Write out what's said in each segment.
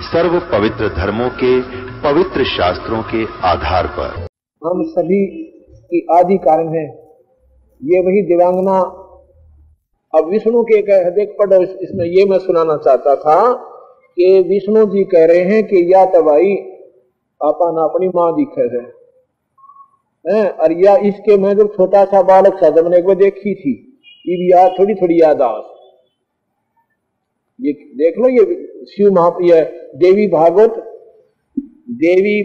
सर्व पवित्र धर्मों के पवित्र शास्त्रों के आधार पर। हम सभी की आदि कारण है। ये वही दिव्यांगना अब विष्णु के कह देख पढ़ो इसमें ये मैं सुनाना चाहता था कि विष्णु जी कह रहे हैं कि या तबाई आपा ना अपनी माँ दिखे है। हैं? और या इसके मैं जब छोटा सा बालक था, जब मैंने एक बार देखी थी, ये भी याद थोड़ी थोड़ी याद आ ये देख लो, ये शिव महा देवी भागवत, देवी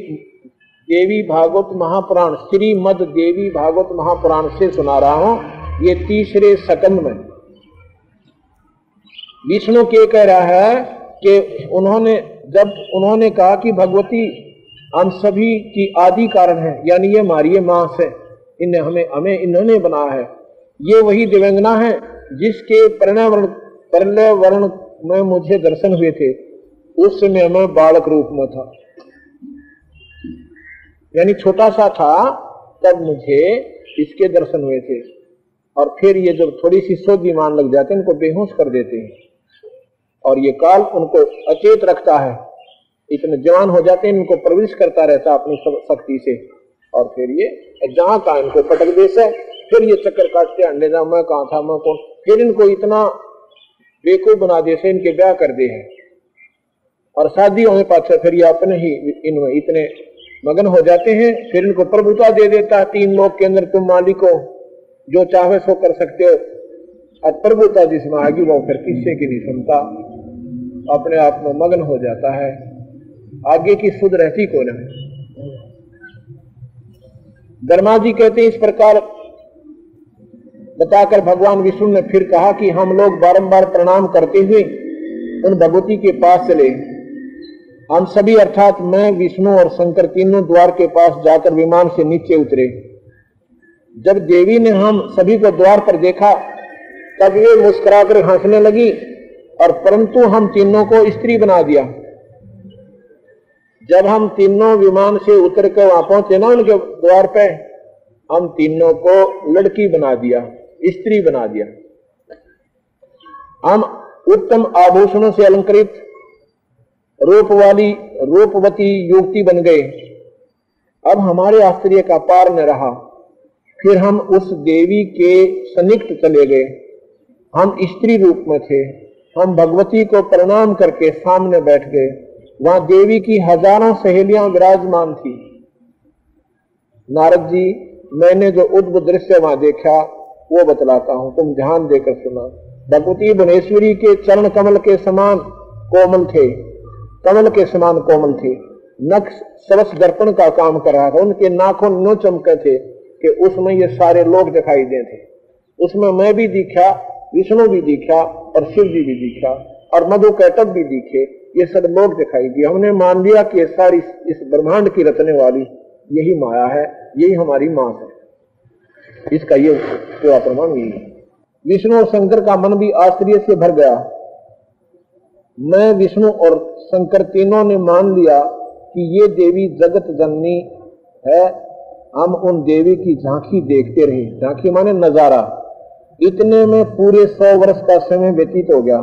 देवी भागवत महापुराण, श्रीमद देवी भागवत महापुराण से सुना रहा हूँ। ये तीसरे सकंद में। विष्णु के कह रहा है कि उन्होंने, जब उन्होंने कहा कि भगवती, हम सभी की आदि कारण है, यानी ये हमारी माँ से इन्हें हमें हमें इन्होंने बनाया है। ये वही दिव्यांगना है, जिसके परिणय परिणय वर्ण में मुझे दर्शन हुए थे, उस समय मैं बालक रूप में था। यानी छोटा सा था, तब मुझे इसके दर्शन हुए थे। और फिर ये जब थोड़ी सी सोधी मान लग जाते हैं, इनको बेहोश कर देते हैं। और ये काल उनको अचेत रखता है। इतने जवान हो जाते हैं, इनको प्रवेश करता रहता अपनी शक्ति से। और फिर ये जहाँ का इनको पटक दे है, फिर ये चक्कर काटते अंडे जा मैं कहा था, मैं कौन? फिर इनको इतना बेकूफ बना दे से इनके ब्याह कर दे है। और शादी होने पाछे फिर ये अपने ही इनमें इतने मगन हो जाते हैं, फिर इनको प्रभुता दे देता है। तीन लोग के अंदर तुम मालिक हो जो चाहे सो कर सकते हो। और प्रभुता जिसमें आगी वो फिर किस्से की नहीं सुनता। अपने आप में मगन हो जाता है। आगे की सुध रहती को ना धर्मा जी कहते हैं, इस प्रकार बताकर भगवान विष्णु ने फिर कहा कि हम लोग बारंबार प्रणाम करते हुए उन भगवती के पास चले। हम सभी अर्थात मैं, विष्णु और शंकर तीनों द्वार के पास जाकर विमान से नीचे उतरे। जब देवी ने हम सभी को द्वार पर देखा, तब वे मुस्कुराकर हंसने लगी और परंतु हम तीनों को स्त्री बना दिया। जब हम तीनों विमान से उतर कर वहाँ पहुँचे ना उनके द्वार पे हम तीनों को लड़की बना दिया। स्त्री बना दिया। हम उत्तम आभूषणों से अलंकृत रूप वाली रूपवती युवती बन गए। अब हमारे आश्चर्य का पार न रहा। फिर हम उस देवी के सनिकट चले गए। हम स्त्री रूप में थे। हम भगवती को प्रणाम करके सामने बैठ गए। वहाँ देवी की हज़ारों सहेलियाँ विराजमान थी। नारद जी, मैंने जो उद्भुत दृश्य वहाँ देखा वो बतलाता हूँ, तुम ध्यान देकर सुना। भगवती भुवनेश्वरी के चरण कमल के समान कोमल थे। कमल के समान कोमल थे। नक्श सरस दर्पण का काम कर रहा था। उनके नाखून नो चमके थे कि उसमें ये सारे लोग दिखाई दे थे। उसमें मैं भी दिखा, विष्णु भी दिखा और शिव जी भी दिखा और मधु कैटक भी दिखे। ये सब लोग दिखाई दिए। हमने मान लिया कि सारी इस ब्रह्मांड की रचने वाली यही माया है, यही हमारी माँ है। इसका ये पूरा प्रमाण यही है। विष्णु और शंकर का मन भी आश्चर्य से भर गया। मैं विष्णु और शंकर तीनों ने मान लिया कि ये देवी जगत जननी है। हम उन देवी की झांकी देखते रहे। झांकी माने नज़ारा। इतने में पूरे सौ वर्ष का समय व्यतीत हो गया।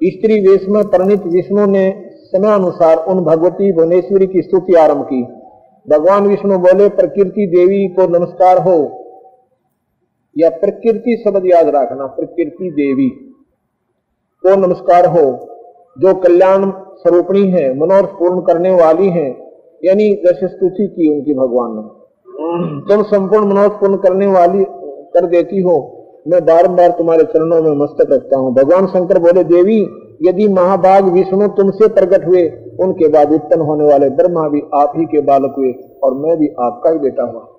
स्त्री वेश में परिणित विष्णु ने समय अनुसार उन भगवती भुवनेश्वरी की स्तुति आरंभ की। भगवान विष्णु बोले, प्रकृति देवी को नमस्कार हो। या प्रकृति शब्द याद रखना, प्रकृति देवी। को नमस्कार हो, जो कल्याण स्वरूपणी है मनोरथ पूर्ण करने वाली है, यानी जैसे स्तुति की उनकी भगवान ने। तुम संपूर्ण मनोरथ पूर्ण करने वाली, कर देती हो, मैं बार बार तुम्हारे चरणों में मस्तक रखता हूँ। भगवान शंकर बोले, देवी, यदि महाभाग विष्णु तुमसे प्रकट हुए, उनके बाद उत्पन्न होने वाले ब्रह्मा भी आप ही के बालक हुए, और मैं भी आपका ही बेटा हुआ।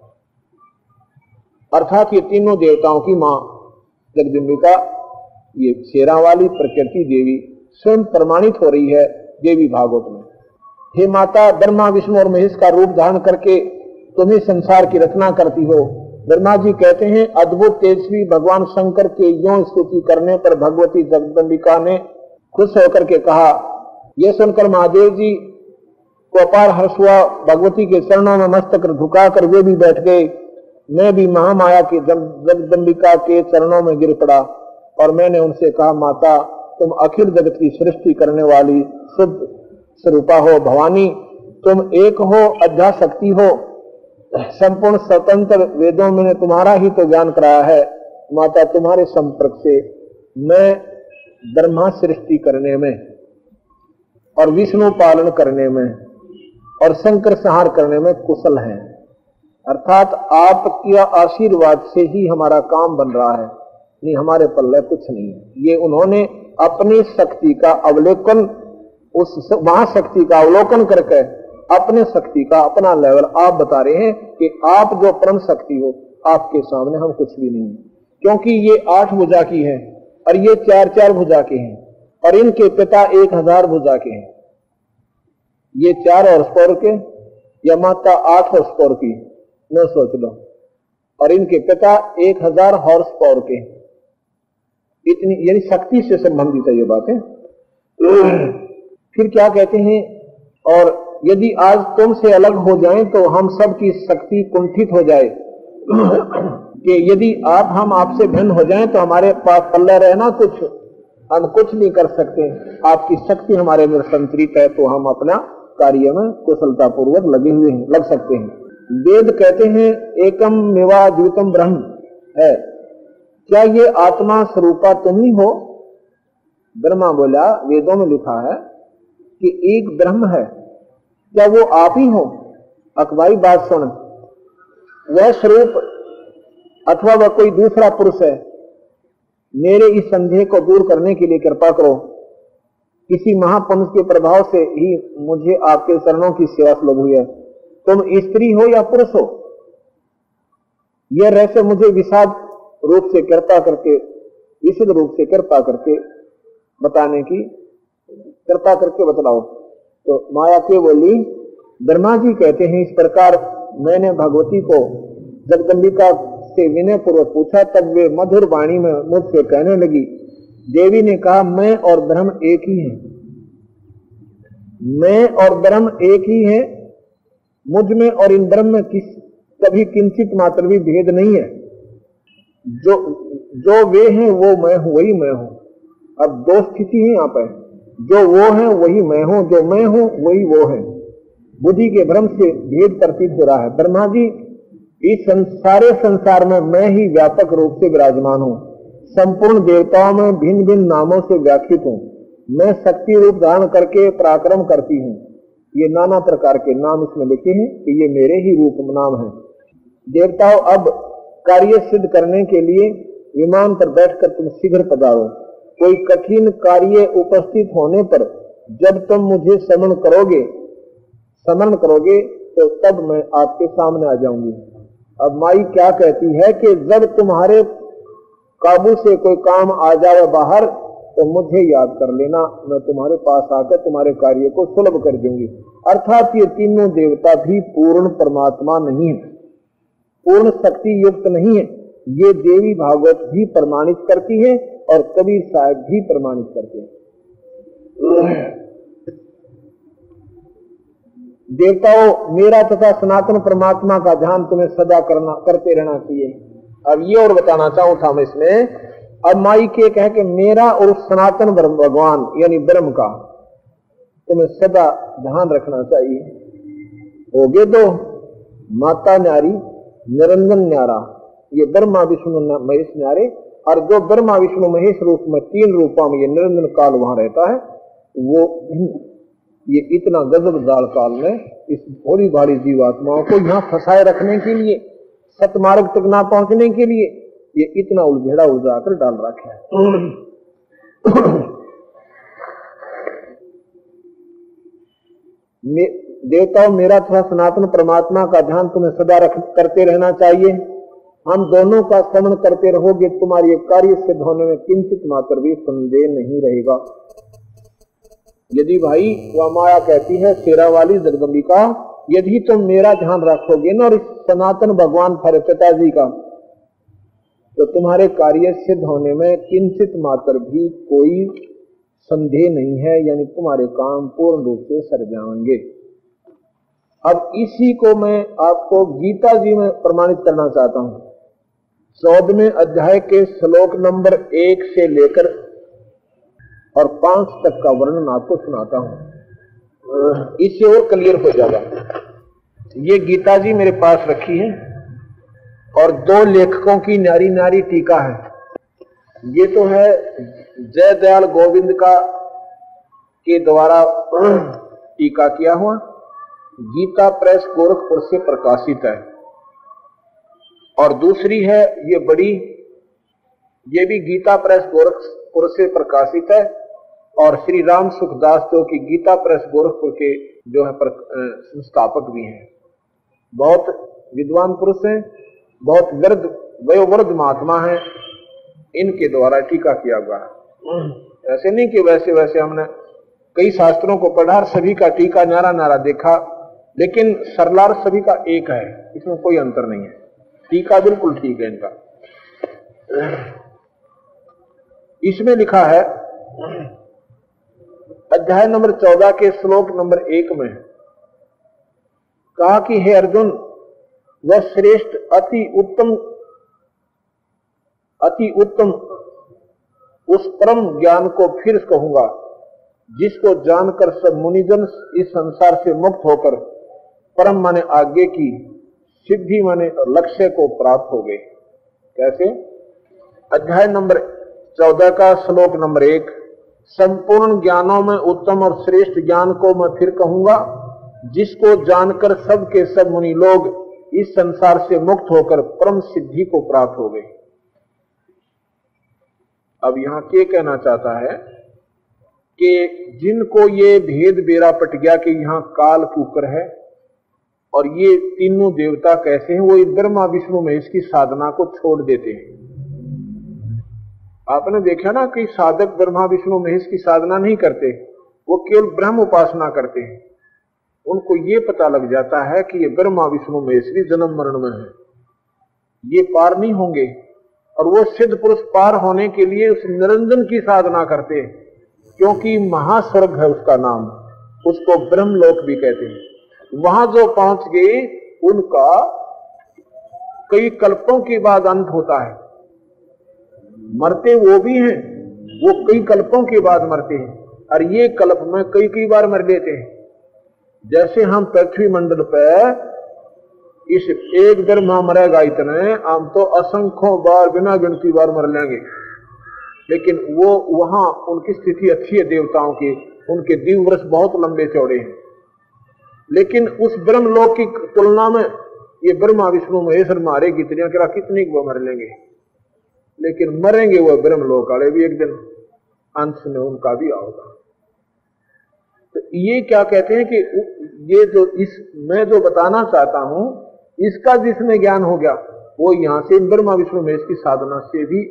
अर्थात ये तीनों देवताओं की माँ, जगदम्बिका, ये शेरा वाली प्रकृति देवी, स्वयं प्रमाणित हो रही है देवी भागवत में। हे माता, ब्रह्मा, विष्णु और महेश का रूप धारण करके तुम्हें संसार की रचना करती हो। ब्रह्मा जी कहते हैं, अद्भुत, तेजस्वी भगवान शंकर के यो स्तुति करने पर भगवती जगदम्बिका ने खुश होकर के कहा यह सुनकर महादेव जी को अपार हर्ष हुआ। भगवती के चरणों में मस्तक झुकाकर वे भी बैठ गए। मैं भी महामाया की जगदम्बिका के चरणों में गिर पड़ा और मैंने उनसे कहा, माता, तुम अखिल जगत की सृष्टि करने वाली शुद्ध स्वरूपा हो, भवानी। तुम एक हो अध्या शक्ति हो। संपूर्ण स्वतंत्र वेदों में तुम्हारा ही तो ज्ञान कराया है। माता, तुम्हारे संपर्क से मैं ब्रह्मा सृष्टि करने में और विष्णु पालन करने में और शंकर संहार करने में कुशल हैं। अर्थात आपके आशीर्वाद से ही हमारा काम बन रहा है, नहीं, हमारे पल्ले कुछ नहीं है। ये उन्होंने अपनी शक्ति का अवलोकन, उस महाशक्ति का अवलोकन करके अपने शक्ति का अपना लेवल आप बता रहे हैं कि आप जो परम शक्ति हो, आपके सामने हम कुछ भी नहीं क्योंकि ये आठ भुजा की है और ये चार चार भुजा के हैं और इनके पिता एक हज़ार भुजा के हैं। ये चार और पावर के, या माता आठ और पावर की न सोच लो। और इनके पिता एक हज़ार हॉर्स पावर के इतनी, यानी शक्ति से संबंधित है ये बातें। फिर क्या कहते हैं, और यदि आज तुमसे अलग हो जाएँ तो हम सब की शक्ति कुंठित हो जाए। कि यदि आप, हम आपसे भिन्न हो जाएँ तो हमारे पास पल्ला रहना कुछ, हम कुछ नहीं कर सकते। आपकी शक्ति हमारे में संतरित है तो हम अपना कार्य में कुशलता पूर्वक लगे हुए हैं, लग सकते हैं। वेद कहते हैं एकम मेवा द्वितम ब्रह्म। है। क्या ये आत्मा स्वरूपा तुम ही हो? ब्रह्मा बोला, वेदों में लिखा है कि एक ब्रह्म है। क्या वो आप ही हो? अकबाई बात सुन। वह स्वरूप अथवा वह कोई दूसरा पुरुष है। मेरे इस संदेह को दूर करने के लिए कृपा करो। किसी महापुरुष के प्रभाव से ही मुझे आपके चरणों की सेवा सुलभ हुई है। तुम स्त्री हो या पुरुष हो? यह रहस्य मुझे विषाद रूप से, कृपा करके, विशुद्ध रूप से कृपा करके बताने की, कृपा करके बतलाओ तो माया के बोली ब्रह्मा जी कहते हैं, इस प्रकार मैंने भगवती को जगदम्बिका से विनय पूर्वक पूछा, तब वे मधुर वाणी में मुझसे कहने लगी, देवी ने कहा, मैं और ब्रह्म एक ही है। मैं और ब्रह्म एक ही है मुझमें और इन ब्रह्म में किस कभी किंचित मात्र भी भेद नहीं है। जो जो वे हैं, वो मैं हूँ, वही मैं हूँ। अब दो स्थिति है यहाँ पर। जो वो है, वही मैं हूँ। जो मैं हूँ, वही वो है। बुद्धि के भ्रम से भेद प्रतीत हो रहा है। ब्रह्मा जी, इस सारे संसार में मैं ही व्यापक रूप से विराजमान हूँ। संपूर्ण देवताओं में भिन्न भिन्न नामों से व्याख्यित हूँ। मैं शक्ति रूप धारण करके पराक्रम करती हूँ। ये नाना प्रकार के नाम इसमें लिखे हैं कि ये मेरे ही रूप नाम है। देवताओं, अब कार्य सिद्ध करने के लिए विमान पर बैठकर तुम शीघ्र पधारो। कोई कठिन कार्य उपस्थित होने पर जब तुम मुझे समन करोगे समन करोगे तो तब मैं आपके सामने आ जाऊँगी। अब माई क्या कहती है कि जब तुम्हारे काबू से कोई काम आ जाए बाहर तो मुझे याद कर लेना, मैं तुम्हारे पास आकर तुम्हारे कार्य को सुलभ कर दूँगी। अर्थात ये तीनों देवता भी पूर्ण परमात्मा नहीं है। पूर्ण शक्ति युक्त नहीं है। ये देवी भागवत भी प्रमाणित करती है और कबीर साहब भी प्रमाणित करते हैं। देवताओं, मेरा तथा सनातन परमात्मा का ध्यान तुम्हें सदा करना, करते रहना चाहिए। अब ये और बताना चाहूँ था मैं इसमें अब माई के कह के मेरा और सनातन भगवान, यानी ब्रह्म का, तुम्हें सदा ध्यान रखना चाहिए। हो गए दो, माता न्यारी, निरंजन न्यारा। ये ब्रह्मा, विष्णु महेश न्यारे, और जो ब्रह्मा, विष्णु, महेश रूप में तीन रूपों में ये निरंजन काल वहाँ रहता है, वो ये इतना गजब जाल काल में इस थोड़ी भारी जीवात्माओं को यहाँ फंसाए रखने के लिए, सतमार्ग तक ना पहुँचने के लिए ये इतना उलझेड़ा उलझा कर डाल रखा है। देवताओं, मेरा तथा सनातन परमात्मा का ध्यान तुम्हें सदा रख, करते रहना चाहिए। हम दोनों का श्रवण करते रहोगे, तुम्हारी कार्य सिद्ध होने में किंचित मात्र भी संदेह नहीं रहेगा। यदि भाई, वह माया कहती है, शेरा वाली जगदम्बिका, यदि तुम मेरा ध्यान रखोगे ना और सनातन भगवान पिताजी का तो तुम्हारे कार्य सिद्ध होने में किंचित मात्र भी कोई संदेह नहीं है, यानी तुम्हारे काम पूर्ण रूप से सर जाएँगे। अब इसी को मैं आपको गीता जी में प्रमाणित करना चाहता हूँ। चौदहवें अध्याय के श्लोक नंबर एक से लेकर और पाँच तक का वर्णन आपको सुनाता हूँ। इससे और क्लियर हो जाएगा। ये गीता जी मेरे पास रखी है। और दो लेखकों की नारी नारी टीका है। ये तो है जय दयाल गोविंद का, के द्वारा टीका किया हुआ। गीता प्रेस गोरखपुर से प्रकाशित है। और दूसरी है, ये बड़ी, ये भी गीता प्रेस गोरखपुर से प्रकाशित है। और श्री राम सुखदास जो की गीता प्रेस गोरखपुर के जो है संस्थापक भी हैं। बहुत विद्वान पुरुष हैं। बहुत वृद्ध वयोवृद्ध महात्मा हैं, इनके द्वारा टीका किया हुआ है। ऐसे नहीं कि वैसे वैसे हमने कई शास्त्रों को पढ़ा सभी का टीका नारा नारा देखा, लेकिन सरलार सभी का एक है, इसमें कोई अंतर नहीं है। टीका बिल्कुल ठीक है इनका। इसमें लिखा है, अध्याय नंबर चौदह के श्लोक नंबर एक में कहा कि, हे अर्जुन वह श्रेष्ठ अति उत्तम अति उत्तम, उस परम ज्ञान को फिर कहूँगा, जिसको जानकर सब मुनिजन इस संसार से मुक्त होकर परम माने आगे की, सिद्धि माने लक्ष्य को प्राप्त हो गए। कैसे? अध्याय नंबर चौदह का श्लोक नंबर एक, संपूर्ण ज्ञानों में उत्तम और श्रेष्ठ ज्ञान को मैं फिर कहूँगा, जिसको जानकर सब के सब मुनि लोग इस संसार से मुक्त होकर परम सिद्धि को प्राप्त हो गए अब यहाँ के कहना चाहता है कि जिनको ये भेद बेरा पट गया कि यहाँ काल कुकर है और ये तीनों देवता कैसे हैं, वो ब्रह्मा, विष्णु, महेश की साधना को छोड़ देते हैं। आपने देखा ना कि साधक ब्रह्मा, विष्णु, महेश की साधना नहीं करते, वो केवल ब्रह्म उपासना करते हैं। उनको ये पता लग जाता है कि ये ब्रह्मा, विष्णु महेश भी जन्म मरण में है। ये पार नहीं होंगे और वो सिद्ध पुरुष पार होने के लिए उस निरंजन की साधना करते हैं, क्योंकि महास्वर्ग है उसका नाम। उसको ब्रह्मलोक भी कहते हैं। वहाँ जो पहुँच गए, उनका कई कल्पों के बाद अंत होता है। मरते वो भी हैं, वो कई कल्पों के बाद मरते हैं। और ये कल्प में कई कई बार मर लेते हैं। जैसे हम पृथ्वी मंडल पे इस एक ब्रह्मा मरेगा इतने, हम तो असंख्यों बार बिना गिनती बार मर लेंगे। लेकिन वो वहाँ उनकी स्थिति अच्छी है देवताओं की। उनके दिव वर्ष बहुत लंबे चौड़े हैं। लेकिन उस ब्रह्मलोक की तुलना में ये ब्रह्मा विष्णु महेश्वर मारे कितने कितनी वो मर लेंगे। लेकिन मरेंगे वो ब्रह्म लोक वाले भी एक दिन। अंश में उनका भी आओगा तो ये क्या कहते हैं कि ये जो इस, मैं जो बताना चाहता हूँ, इसका जिसमें ज्ञान हो गया, वो यहाँ से ब्रह्मा विष्णु महेश की साधना से भी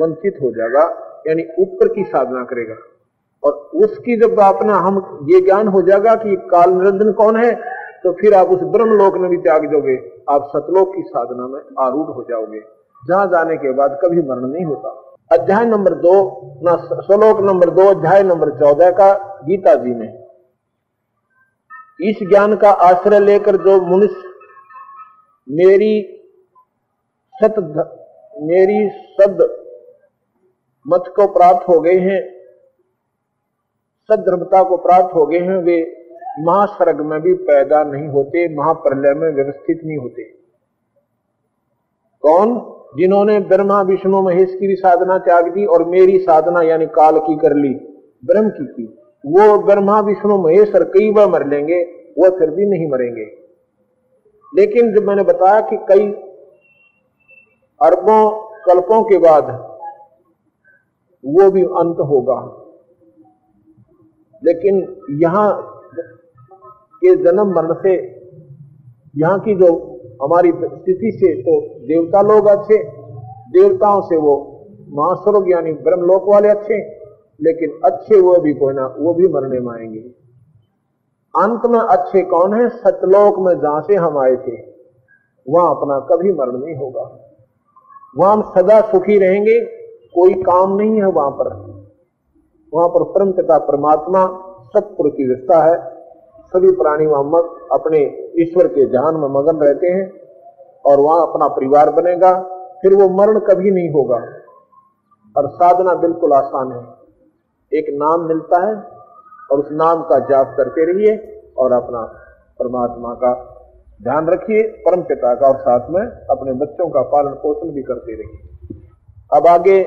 वंचित हो जाएगा, यानी ऊपर की साधना करेगा। और उसकी जब अपना हम, ये ज्ञान हो जाएगा कि काल निरंजन कौन है तो फिर आप उस ब्रह्म लोक में भी त्याग दोगे, आप सतलोक की साधना में आरूढ़ हो जाओगे। जहाँ जाने के बाद कभी मरण नहीं होता। अध्याय नंबर दो, ना, श्लोक नंबर दो, अध्याय नंबर चौदह का गीता जी में। इस ज्ञान का आश्रय लेकर जो मनुष्य मेरी सत मेरी सद मत को प्राप्त हो गए हैं सदधर्मता को प्राप्त हो गए हैं, वे महासर्ग में भी पैदा नहीं होते, महाप्रलय में व्यवस्थित नहीं होते। कौन? जिन्होंने ब्रह्मा, विष्णु, महेश की भी साधना त्याग दी और मेरी साधना यानी काल की कर ली, ब्रह्म की की। वो ब्रह्मा, विष्णु, महेश और कई बार मर लेंगे, वो फिर भी नहीं मरेंगे। लेकिन जब मैंने बताया कि कई अरबों कल्पों के बाद वो भी अंत होगा, लेकिन यहाँ के जन्म मरण से यहाँ की जो हमारी स्थिति से तो देवता लोग अच्छे, देवताओं से वो महास्वरूप यानी ब्रह्मलोक वाले अच्छे, लेकिन अच्छे वो भी कोई ना, वो भी मरने में आएँगे। अंत में अच्छे कौन है? सतलोक में जहाँ से हम आए थे, वहाँ अपना कभी मरण नहीं होगा। वहाँ हम सदा सुखी रहेंगे, कोई काम नहीं है वहाँ पर। वहाँ पर परम पिता परमात्मा, सत्पुर की व्यवस्था है। सभी प्राणी वहाँ अपने ईश्वर के ध्यान में मगन रहते हैं और वहाँ अपना परिवार बनेगा, फिर वो मरण कभी नहीं होगा। और साधना बिल्कुल आसान है। एक नाम मिलता है और उस नाम का जाप करते रहिए और अपना परमात्मा का ध्यान रखिए, परम पिता का और साथ में अपने बच्चों का पालन पोषण भी करते रहिए। अब आगे,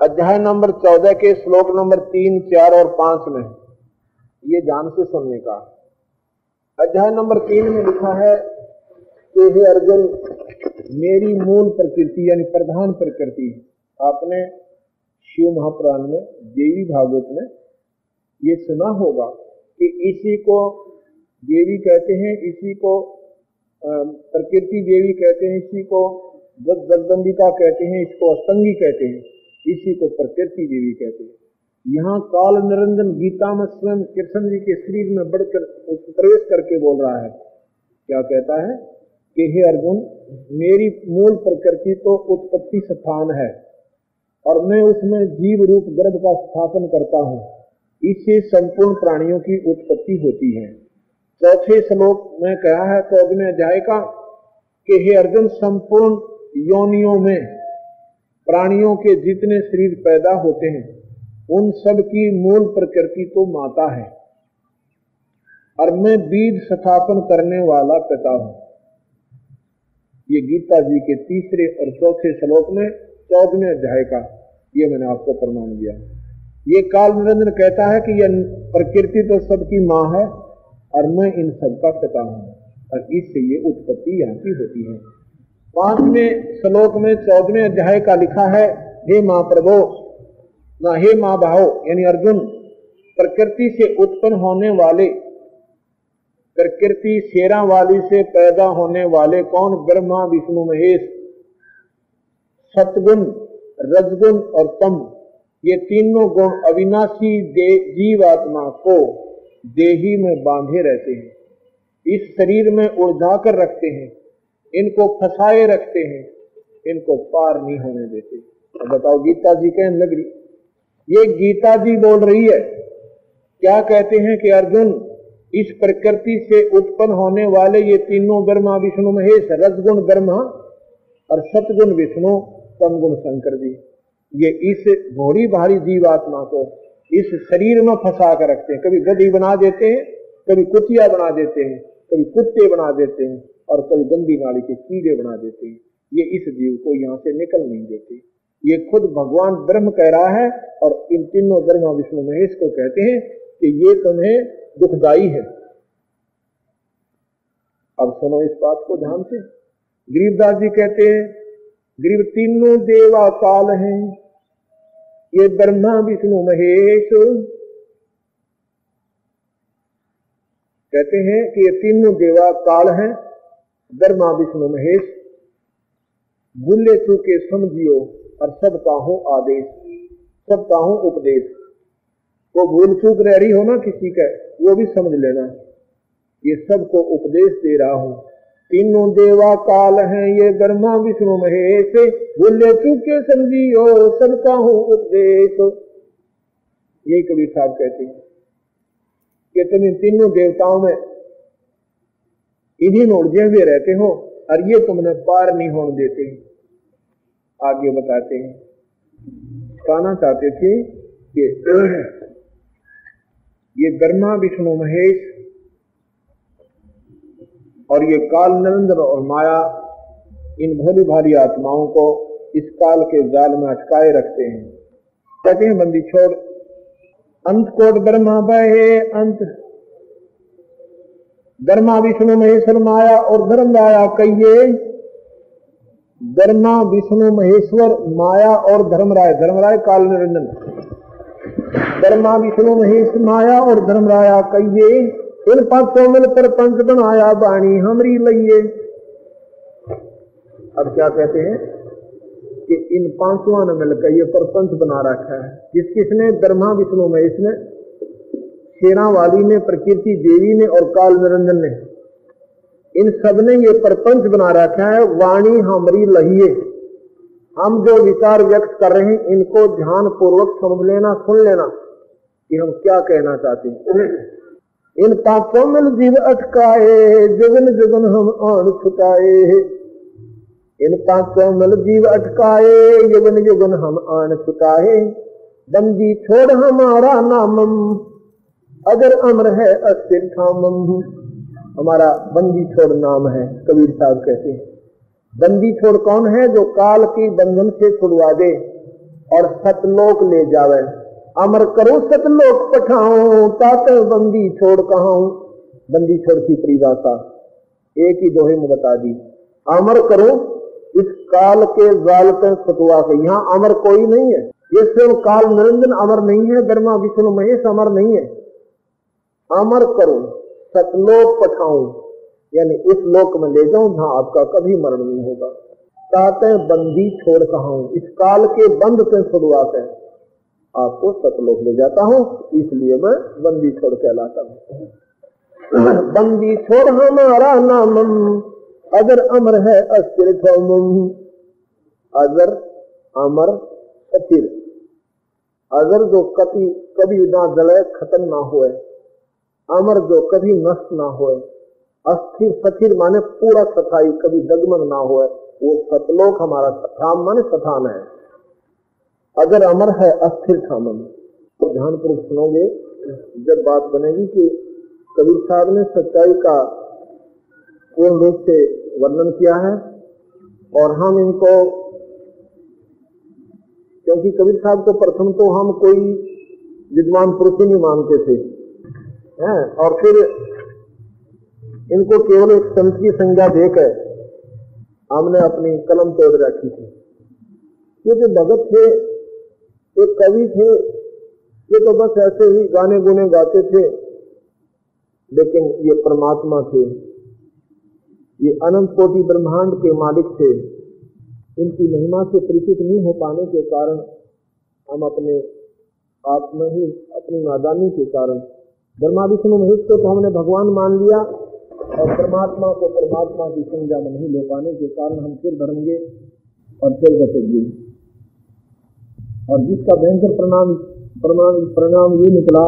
अध्याय नंबर चौदह के श्लोक नंबर तीन, चार और पाँच में ये ध्यान से सुनने का। अध्याय नंबर तीन में लिखा है कि हे अर्जुन, मेरी मूल प्रकृति यानी प्रधान प्रकृति, आपने शिव महापुराण में, देवी भागवत में ये सुना होगा कि इसी को देवी कहते हैं, इसी को प्रकृति देवी कहते हैं, इसी को जगदम्बिका कहते हैं, इसको अस्तंगी कहते हैं, इसी को प्रकृति देवी कहते हैं। यहाँ काल निरंजन गीता में स्वयं कृष्ण जी के शरीर में बढ़कर प्रवेश करके बोल रहा है। क्या कहता है? कि हे अर्जुन, मेरी मूल प्रकृति तो उत्पत्ति स्थान है और मैं उसमें जीव रूप गर्भ का स्थापन करता हूँ। इससे संपूर्ण प्राणियों की उत्पत्ति होती है। चौथे श्लोक में कहा है चौदहवें अध्याय का कि हे अर्जुन, संपूर्ण योनियों में प्राणियों के जितने शरीर पैदा होते हैं उन सब की मूल प्रकृति तो माता है। और मैं बीज स्थापन करने वाला पिता हूँ। ये गीता जी के तीसरे और चौथे श्लोक में, चौदहवें अध्याय का ये मैंने आपको प्रमाण दिया। ये काल निरंजन कहता है कि यह प्रकृति तो सबकी माँ है, और मैं इन सबका पिता हूँ। और इससे ये उत्पत्ति यहाँ की होती है। पाँचवें श्लोक में, चौदहवें अध्याय का लिखा है, हे माँ प्रभो न हे माँ भाव यानी अर्जुन, प्रकृति से उत्पन्न होने वाले, प्रकृति शेरा वाली से पैदा होने वाले कौन? ब्रह्मा, विष्णु, महेश। सतगुण, रजगुण और तम, ये तीनों गुण अविनाशी जीवात्मा को देही में बांधे रहते हैं। इस शरीर में उलझा कर रखते हैं, इनको फंसाए रखते हैं, इनको पार नहीं होने देते। बताओ, गीता जी कहने लग रही। ये गीता जी बोल रही है, क्या कहते हैं कि अर्जुन, इस प्रकृति से उत्पन्न होने वाले ये तीनों ब्रह्मा, विष्णु, महेश रजगुण ब्रह्मा और सतगुण विष्णु, तमगुण शंकर जी, ये इस भोरी भारी जीवात्मा को इस शरीर में फंसा कर रखते हैं। कभी गधी बना देते हैं, कभी कुतिया बना देते हैं, कभी कुत्ते बना देते हैं और कभी गंदी नाली के कीड़े बना देते हैं। ये इस जीव को यहाँ से निकल नहीं देते। ये खुद भगवान ब्रह्म कह रहा है और इन तीनों ब्रह्मा विष्णु महेश को कहते हैं कि ये तुम्हें दुखदाई है। अब सुनो इस बात को ध्यान से। गरीबदास जी कहते हैं, गरीब तीनों देवा काल हैं। ये ब्रह्मा विष्णु महेश। कहते हैं कि ये तीनों देवा काल हैं, ब्रह्मा विष्णु महेश। भूले चूके समझियो और सब काहो आदेश, सब काहो उपदेश। वो भूल चूक रह रही हो ना किसी का, वो भी समझ लेना। ये सबको उपदेश दे रहा हूँ। तीनों देवा काल हैं ये गर्मा विष्णु महेश। बोले चुके समझियो सबका हूँ उपदेश। यही कबीर साहब कहते हैं कि तुम इन तीनों देवताओं में इन्हीं में उलझे हुए रहते हो और ये तुमने पार नहीं होने देते आगे बताते हैं। कहना चाहते थे कि ये गर्मा विष्णु, महेश और ये काल नरेंद्र और माया, इन भोली भारी आत्माओं को इस काल के जाल में अटकाए रखते हैं। कहते हैं, बंदी छोड़, अंत कोट ब्रह्मा बहे, अंत। ब्रह्मा, विष्णु महेश्वर माया और धर्म राया कहिए ब्रह्मा विष्णु, महेश्वर, माया और धर्मराय। धर्मराय काल निरंजन। ब्रह्मा विष्णु, महेश, माया और धर्मराया कहिए। इन पाँचों मिल पर पंच बनाया बाणी हमरी लइए अब क्या कहते हैं कि इन पांचवा ने मिलकर ये प्रपंच बना रखा है। किस किसने ब्रह्मा विष्णु, महेश ने। शेरा वाली ने, प्रकृति देवी ने और काल निरंजन ने। इन सबने ये प्रपंच बना रखा है, वाणी हमारी लहिए। हम जो विचार व्यक्त कर रहे हैं, इनको ध्यान पूर्वक समझ लेना, सुन लेना, कि हम क्या कहना चाहते हैं। इन पापों में जीव अटकाए, जुगन जुगन हम आन छुटाए। इन पापों में जीव अटकाए युगन युगन हम आन छुटाए। बंदी छोड़ हमारा नामम, अगर अमर है अस्थिर ठामम हमारा बंदी छोड़ नाम है, कबीर साहब कहते हैं। बंदी छोड़ कौन है जो काल की बंधन से छुड़वा दे और सतलोक ले जावे? अमर करो सतलोक तात बंदी छोड़ कहा बंदी छोड़ की परिभाषा, एक ही दोहे में बता दी। अमर करो, इस काल के जाल पर छुटवा के यहाँ अमर कोई नहीं है। ये स्वयं काल निरंजन अमर नहीं है ब्रह्मा विष्णु महेश अमर नहीं है। अमर करो। सतलोक पठाऊं यानी उस लोक में ले जाऊँ जहाँ आपका कभी मरण नहीं होगा। ताते बंदी छोड़ कहा इस काल के बंद से छुड़वा कर आपको सतलोक ले जाता हूँ इसलिए मैं बंदी छोड़ कहलाता हूँ। बंदी छोड़ हमारा नाम अगर अमर है अस्थिर अगर अमर अस्थिर अगर जो कभी कभी ना जले खत्म ना होए। अमर जो कभी नष्ट ना होए, अस्थिर सथिर माने पूरा सथाई, कभी दगमग ना हो वो सतलोक हमारा सथाम माने सथान है। अगर अमर है, अस्थिर ठामन तो ध्यान सुनोगे, जब बात बनेगी कि कबीर साहब ने सच्चाई का पूर्ण रूप से वर्णन किया है, और हम इनको, क्योंकि कबीर साहब को प्रथम तो हम कोई विद्वान पुरुष ही नहीं मानते थे। हैं, और फिर इनको केवल एक संत की संज्ञा देकर हमने अपनी कलम तोड़ रखी थी। ये जो भगत थे, एक कवि थे, ये तो बस ऐसे ही गाने गुने गाते थे, लेकिन ये परमात्मा थे, ये अनंत कोटि ब्रह्मांड के मालिक थे। इनकी महिमा से परिचित नहीं हो पाने के कारण हम अपने आप में ही, अपनी नादानी के कारण ब्रह्मा विष्णु महेश को तो हमने भगवान मान लिया, और परमात्मा को परमात्मा की संज्ञा में नहीं ले पाने के कारण हम फिर धर्मगे और फिर बचेंगे। और जिसका भयंकर प्रणाम प्रणाम, परिणाम ये निकला,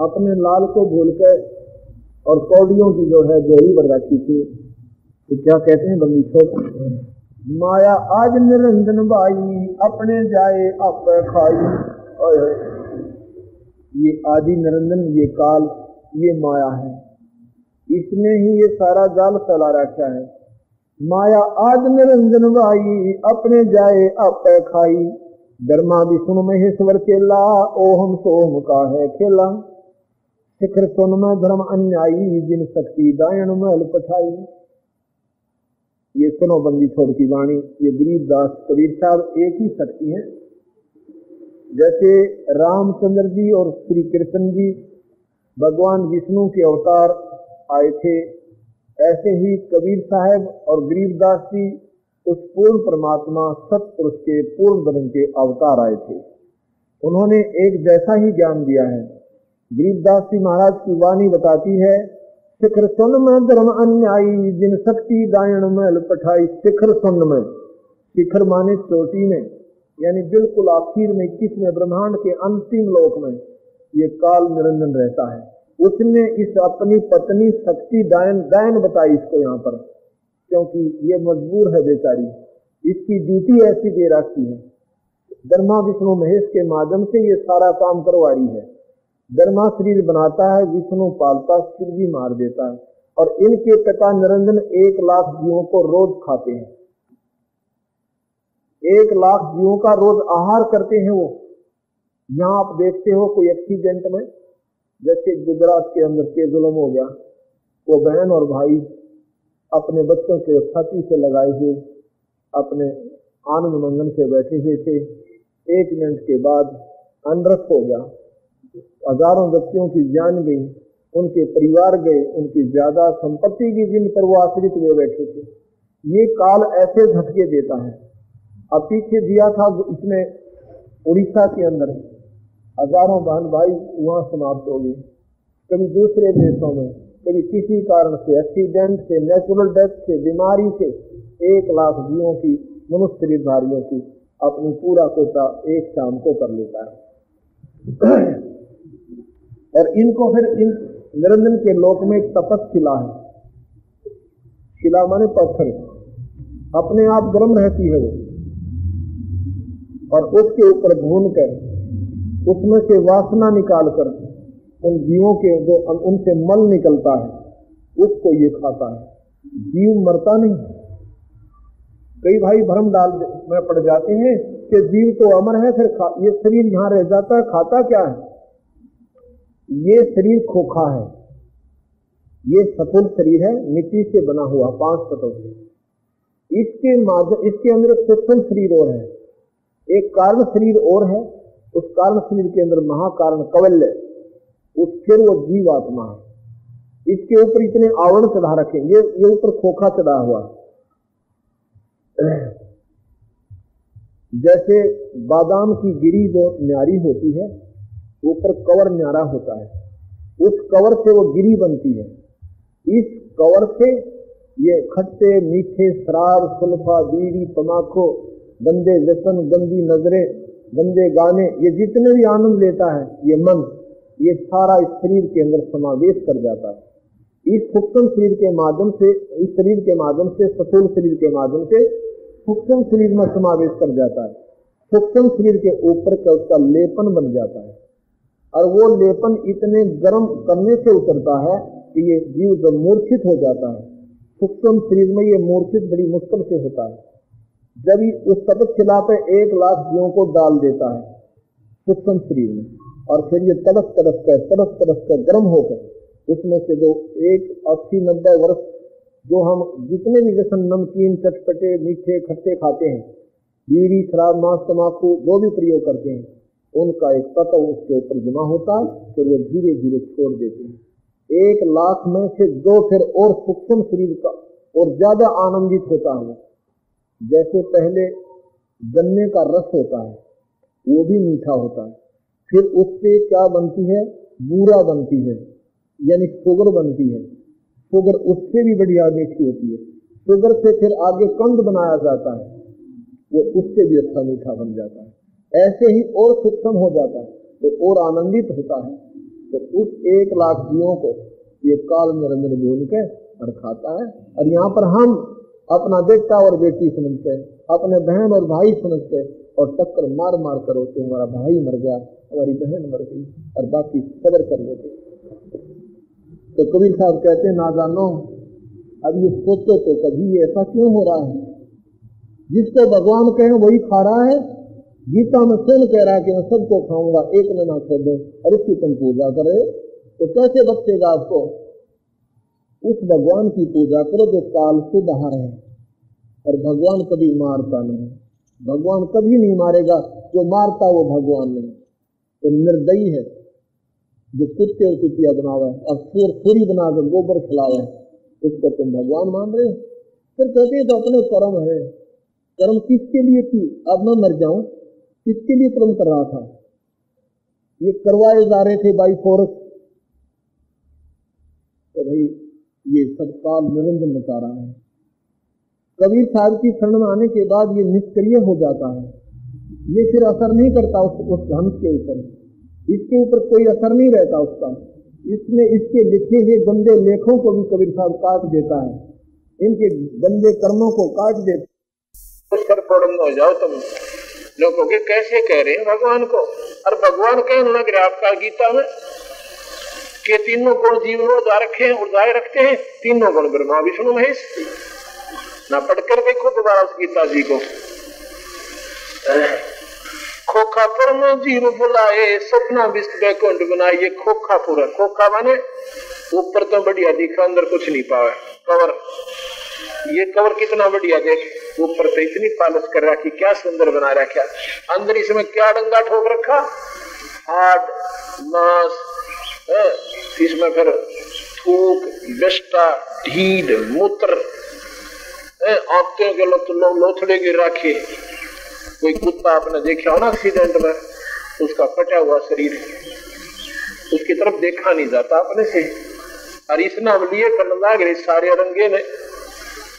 अपने लाल को भूल के और कौड़ियों की जो है, जोड़ी रखी थी। तो क्या कहते हैं, बंदी छोड़ माया आज निरंजन बाई, अपने जाए आप खाई। ये आदि निरंजन ये काल, ये माया है। इसने ही ये सारा जाल फैला रखा है। माया आज निरंजन भाई अपने जाए आप खाई। धर्मा विष्णु, महेश्वर, केला, ओहम सोम का है खेला। शिखर सुन में धर्म, अन्यायी, जिन शक्ति दायन महल, पठाई। ये सुनो बंदी छोड़ की वाणी, ये गरीब दास, कबीर साहब, एक ही शक्ति है। जैसे रामचंद्र जी और श्री कृष्ण जी भगवान विष्णु के अवतार आए थे, ऐसे ही कबीर साहब और गरीबदास जी उस पूर्ण परमात्मा सतपुरुष के पूर्ण बदन के अवतार आए थे। उन्होंने एक जैसा ही ज्ञान दिया है। गरीबदास जी महाराज की वाणी बताती है शिखर सुन में धर्म अन्यायी, जिन शक्ति दायण में पठाई शिखर सुन में। शिखर माने चोटी में। यानी बिल्कुल आखिर में किसमें ब्रह्मांड के अंतिम लोक में। ये काल निरंजन रहता है। उसने इस अपनी पत्नी शक्ति दायन दायन बताई इसको यहाँ पर, क्योंकि ये मजबूर है बेचारी। इसकी ड्यूटी ऐसी दे रखी है। ब्रह्मा विष्णु महेश के माध्यम से ये सारा काम करवा रही है। ब्रह्मा शरीर बनाता है, विष्णु पालता सिर भी मार देता है। और इनके पिता निरंजन एक लाख जीवों को रोज खाते हैं। एक लाख जीवों का रोज आहार करते हैं वो। यहाँ आप देखते हो कोई एक्सीडेंट में, जैसे गुजरात के अंदर के जुलम हो गया, वो बहन और भाई अपने बच्चों के छाती से लगाए हुए, अपने आनंद मंगन से बैठे हुए थे। एक मिनट के बाद अनरस हो गया। हज़ारों व्यक्तियों की जान गई, उनके परिवार गए, उनकी ज़्यादा संपत्ति की जिन पर वो आश्रित हुए बैठे थे। ये काल ऐसे झटके देता है। अब पीछे दिया था इसने उड़ीसा के अंदर। हज़ारों बहन भाई वहाँ समाप्त हो गई कभी दूसरे देशों में, कभी किसी कारण से एक्सीडेंट से नेचुरल डेथ से, बीमारी से, एक लाख जीवों की, मनुष्य शरीरधारियों की, अपनी पूरा कोटा एक शाम को कर लेता है। और इनको फिर इन निरंजन के लोक में एक तपस शिला है। शिला माने पत्थर। अपने आप गर्म रहती है वो। और उसके ऊपर भून कर, उसमें से वासना निकाल कर, उन जीवों के जो उनसे मल निकलता है, उसको ये खाता है। जीव मरता नहीं कई भाई भ्रम डाल में पड़ जाते हैं कि जीव तो अमर है, फिर ये शरीर यहाँ रह जाता है, खाता क्या है? ये शरीर खोखा है। ये सफुल शरीर है, मिट्टी से बना हुआ, पाँच तत्व से। इसके माध्यम इसके अंदर सूक्ष्म शरीर और है। एक कारण शरीर और है, उस कारण शरीर के अंदर महाकारण कवल्य उस फिर वो जीव आत्मा है। इसके ऊपर इतने आवरण चढ़ा रखे, ये ये ऊपर खोखा चढ़ा हुआ जैसे बादाम की गिरी जो न्यारी होती है, ऊपर कवर न्यारा होता है, उस कवर से वो गिरी बनती है। इस कवर से ये खट्टे, मीठे, शराब, सुल्फा, बीड़ी तमाकू गंदे व्यसन, गंदी नज़रें, गंदे गाने, ये जितने भी आनंद लेता है, ये मन, ये सारा इस शरीर के अंदर समावेश कर जाता है। इस सूक्ष्म शरीर के माध्यम से, इस शरीर के माध्यम से, सफूल शरीर के माध्यम से सूक्ष्म शरीर में समावेश कर जाता है। सूक्ष्म शरीर के ऊपर का उसका लेपन बन जाता है। और वो लेपन इतने गर्म करने से उतरता है कि ये जीव मूर्छित हो जाता है सूक्ष्म शरीर में ये मूर्छित बड़ी मुश्किल से होता है। जब उस तपत खिला पे एक लाख जीवों को डाल देता है सूक्ष्म शरीर में और फिर ये तड़प तड़प कर, तड़प तड़प कर, गर्म होकर, उसमें से जो एक अस्सी नब्बे वर्ष जो हम जितने भी जैसे नमकीन, चटपटे, मीठे, खट्टे खाते हैं, बीड़ी, शराब, मांस तमाकू जो भी प्रयोग करते हैं, उनका एक तत्व उसके ऊपर जमा होता है, फिर वो धीरे धीरे छोड़ देते हैं। एक लाख में से दो फिर और सूक्ष्म शरीर का और ज़्यादा आनंदित होता है जैसे पहले गन्ने का रस होता है, वो भी मीठा होता है। फिर उससे क्या बनती है? बूरा बनती है, यानी शुगर बनती है। शुगर उससे भी बढ़िया मीठी होती है। शुगर से फिर आगे कंद बनाया जाता है, वो उससे भी अच्छा मीठा बन जाता है। ऐसे ही और सूक्ष्म हो जाता है तो और आनंदित होता है। तो उस एक लाख जीवों को ये काल निरंजन बोल के और खाता है। और यहाँ पर हम अपना बेटा और बेटी समझ के अपने बहन और भाई समझ के और टक्कर मार मार कर होते हमारा भाई मर गया, हमारी बहन मर गई, और बाकी सबर कर लेते तो कबीर साहब कहते हैं, ना जानो, अब ये सोचो तो कभी ये ऐसा क्यों हो रहा है? जिसको भगवान कहे वही खा रहा है। गीता में स्वयं कह रहा है कि मैं सबको खाऊँगा, एक ना छोड़ दो, और इसकी तुम पूजा करे तो कैसे बचेगा आपको? उस भगवान की पूजा करो जो काल से बाहर है। और भगवान कभी मारता नहीं। भगवान कभी नहीं मारेगा। जो मारता वो भगवान नहीं। तो निर्दयी है। जो कुत्ते और कुतिया बनावे और सूर सूरी बनाकर गोबर खिलावे, उसको तुम भगवान मान रहे हो? फिर कहते तो अपने कर्म है। कर्म किसके लिए थी अब मैं मर जाऊँ। किसके लिए कर्म कर रहा था? ये करवाए जा रहे थे बाई फोर्स तो भाई ये सब काल निरंजन बता रहा है। कबीर साहब की शरण में आने के बाद ये निष्क्रिय हो जाता है। ये फिर असर नहीं करता उस, उस हंस के ऊपर। इसके ऊपर कोई असर नहीं रहता उसका। इसमें इसके लिखे हुए गंदे लेखों को भी कबीर साहब काट देता है। इनके गंदे कर्मों को काट देता उस पर हो जाओ तुम। लोगों के कैसे कह रहे हैं? भगवान को। और भगवान कहने लग रहे आपका गीता में के तीनों गुण जीवन उदा रखे हैं उदाए रखते हैं, तीनों गुण ब्रह्मा, विष्णु, महेश। ना पढ़कर देखो दोबारा उस गीता जी को। खोखापुर में जीव बुलाए, सपना विस्त बैकुंठ बनाए ये खोखापुर है खोखा माने ऊपर तो बढ़िया दिखा, अंदर कुछ नहीं पावे। कवर। ये कवर कितना बढ़िया देख, ऊपर तो इतनी पालस कर रखी, क्या सुंदर बना रखा। अंदर इसमें क्या डंगा ठोक रखा? हार्ड मांस इसमें फिर थूक बिस्टा ढीड मूत्र के लो, लोथड़े के राखे। कोई कुत्ता आपने देखा हो ना एक्सीडेंट में? उसका फटा हुआ शरीर। उसकी तरफ़ देखा नहीं जाता अपने से। और इस नाम लिए करने रहे सारे रंगे ने।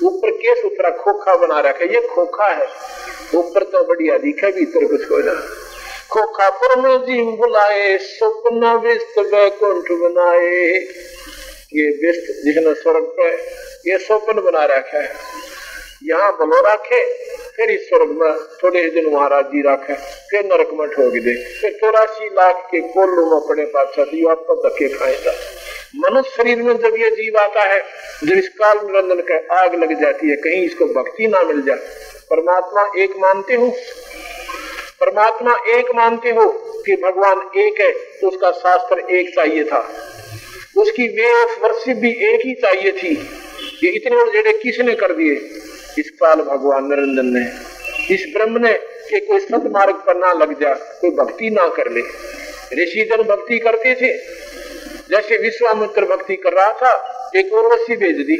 ऊपर के उतरा खोखा बना रखा। ये खोखा है। ऊपर तो बढ़िया दिखा भीतर कुछ को ना। खोखा पर में जीव बुलाए, स्वप्न विस्त वैकुंठ बनाए। ये विस्त जिसने स्वर्ग पे ये स्वप्न बना रखा है। यहाँ बनो रखे, फिर इस स्वर्ग में थोड़े ही दिन महाराज जी रखे, फिर नरक में ठोक दे। फिर चौरासी लाख के कोल्लू में पड़े पाचा तो आप धक्के खाएगा मनुष्य शरीर में जब ये जीव आता है, जब इस काल निरंजन का आग लग जाती है, कहीं इसको भक्ति ना मिल जाए। परमात्मा एक मानते हो? परमात्मा एक मानते हो कि भगवान एक है तो उसका शास्त्र एक चाहिए था। उसकी वेश वर्षि भी एक ही चाहिए थी। ये इतने उड़जेड़े किसने कर दिए? इस काल भगवान निरंजन ने। इस ब्रह्म ने कि कोई सत मार्ग पर ना लग जा, कोई भक्ति ना कर ले। ऋषि जन भक्ति करते थे। जैसे विश्वामित्र भक्ति कर रहा था, एक उर्वशी भेज दी।